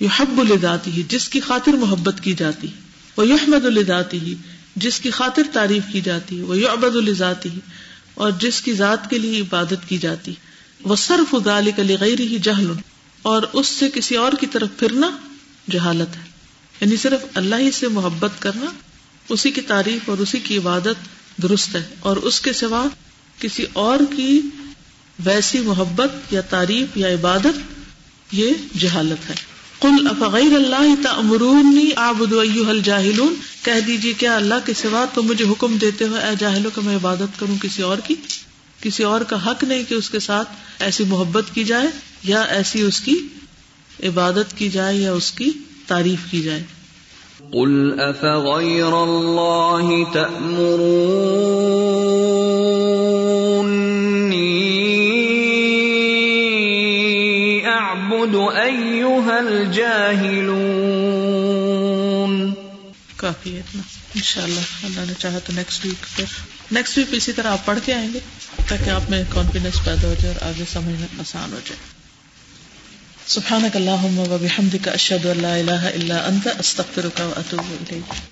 یو حب الداتی ہی جس کی خاطر محبت کی جاتی وہ یحمد الداتی ہی جس کی خاطر تعریف کی جاتی وہ یو ابد الزاتی ہی اور جس کی ذات کے لیے عبادت کی جاتی وہ صرف ادال کلی غیر ہی جہل اور اس سے کسی اور کی طرف پھرنا جہالت ہے۔ یعنی صرف اللہ ہی سے محبت کرنا، اسی کی تعریف اور اسی کی عبادت درست ہے، اور اس کے سوا کسی اور کی ویسی محبت یا تعریف یا عبادت یہ جہالت ہے۔ کل افغیر اللہ تمرونی آبد الجاہلون۔ کہہ دیجیے کیا اللہ کے سوا تو مجھے حکم دیتے ہوئے اے جاہلوں کہ میں عبادت کروں کسی اور کی؟ کسی اور کا حق نہیں کہ اس کے ساتھ ایسی محبت کی جائے یا ایسی اس کی عبادت کی جائے یا اس کی تعریف کی جائے۔ قل افغیر اللہ اعبد کافی ہے اتنا۔ انشاءاللہ، اللہ نے چاہا تو نیکسٹ ویک پھر۔ نیکسٹ ویک اسی طرح آپ پڑھ کے آئیں گے تاکہ آپ میں کانفیڈینس پیدا ہو جائے اور آگے سمجھنا آسان ہو جائے۔ سبحانك اللهم وبحمدك اشهد ان لا الہ الا انت، استغفرک و واتوب اليك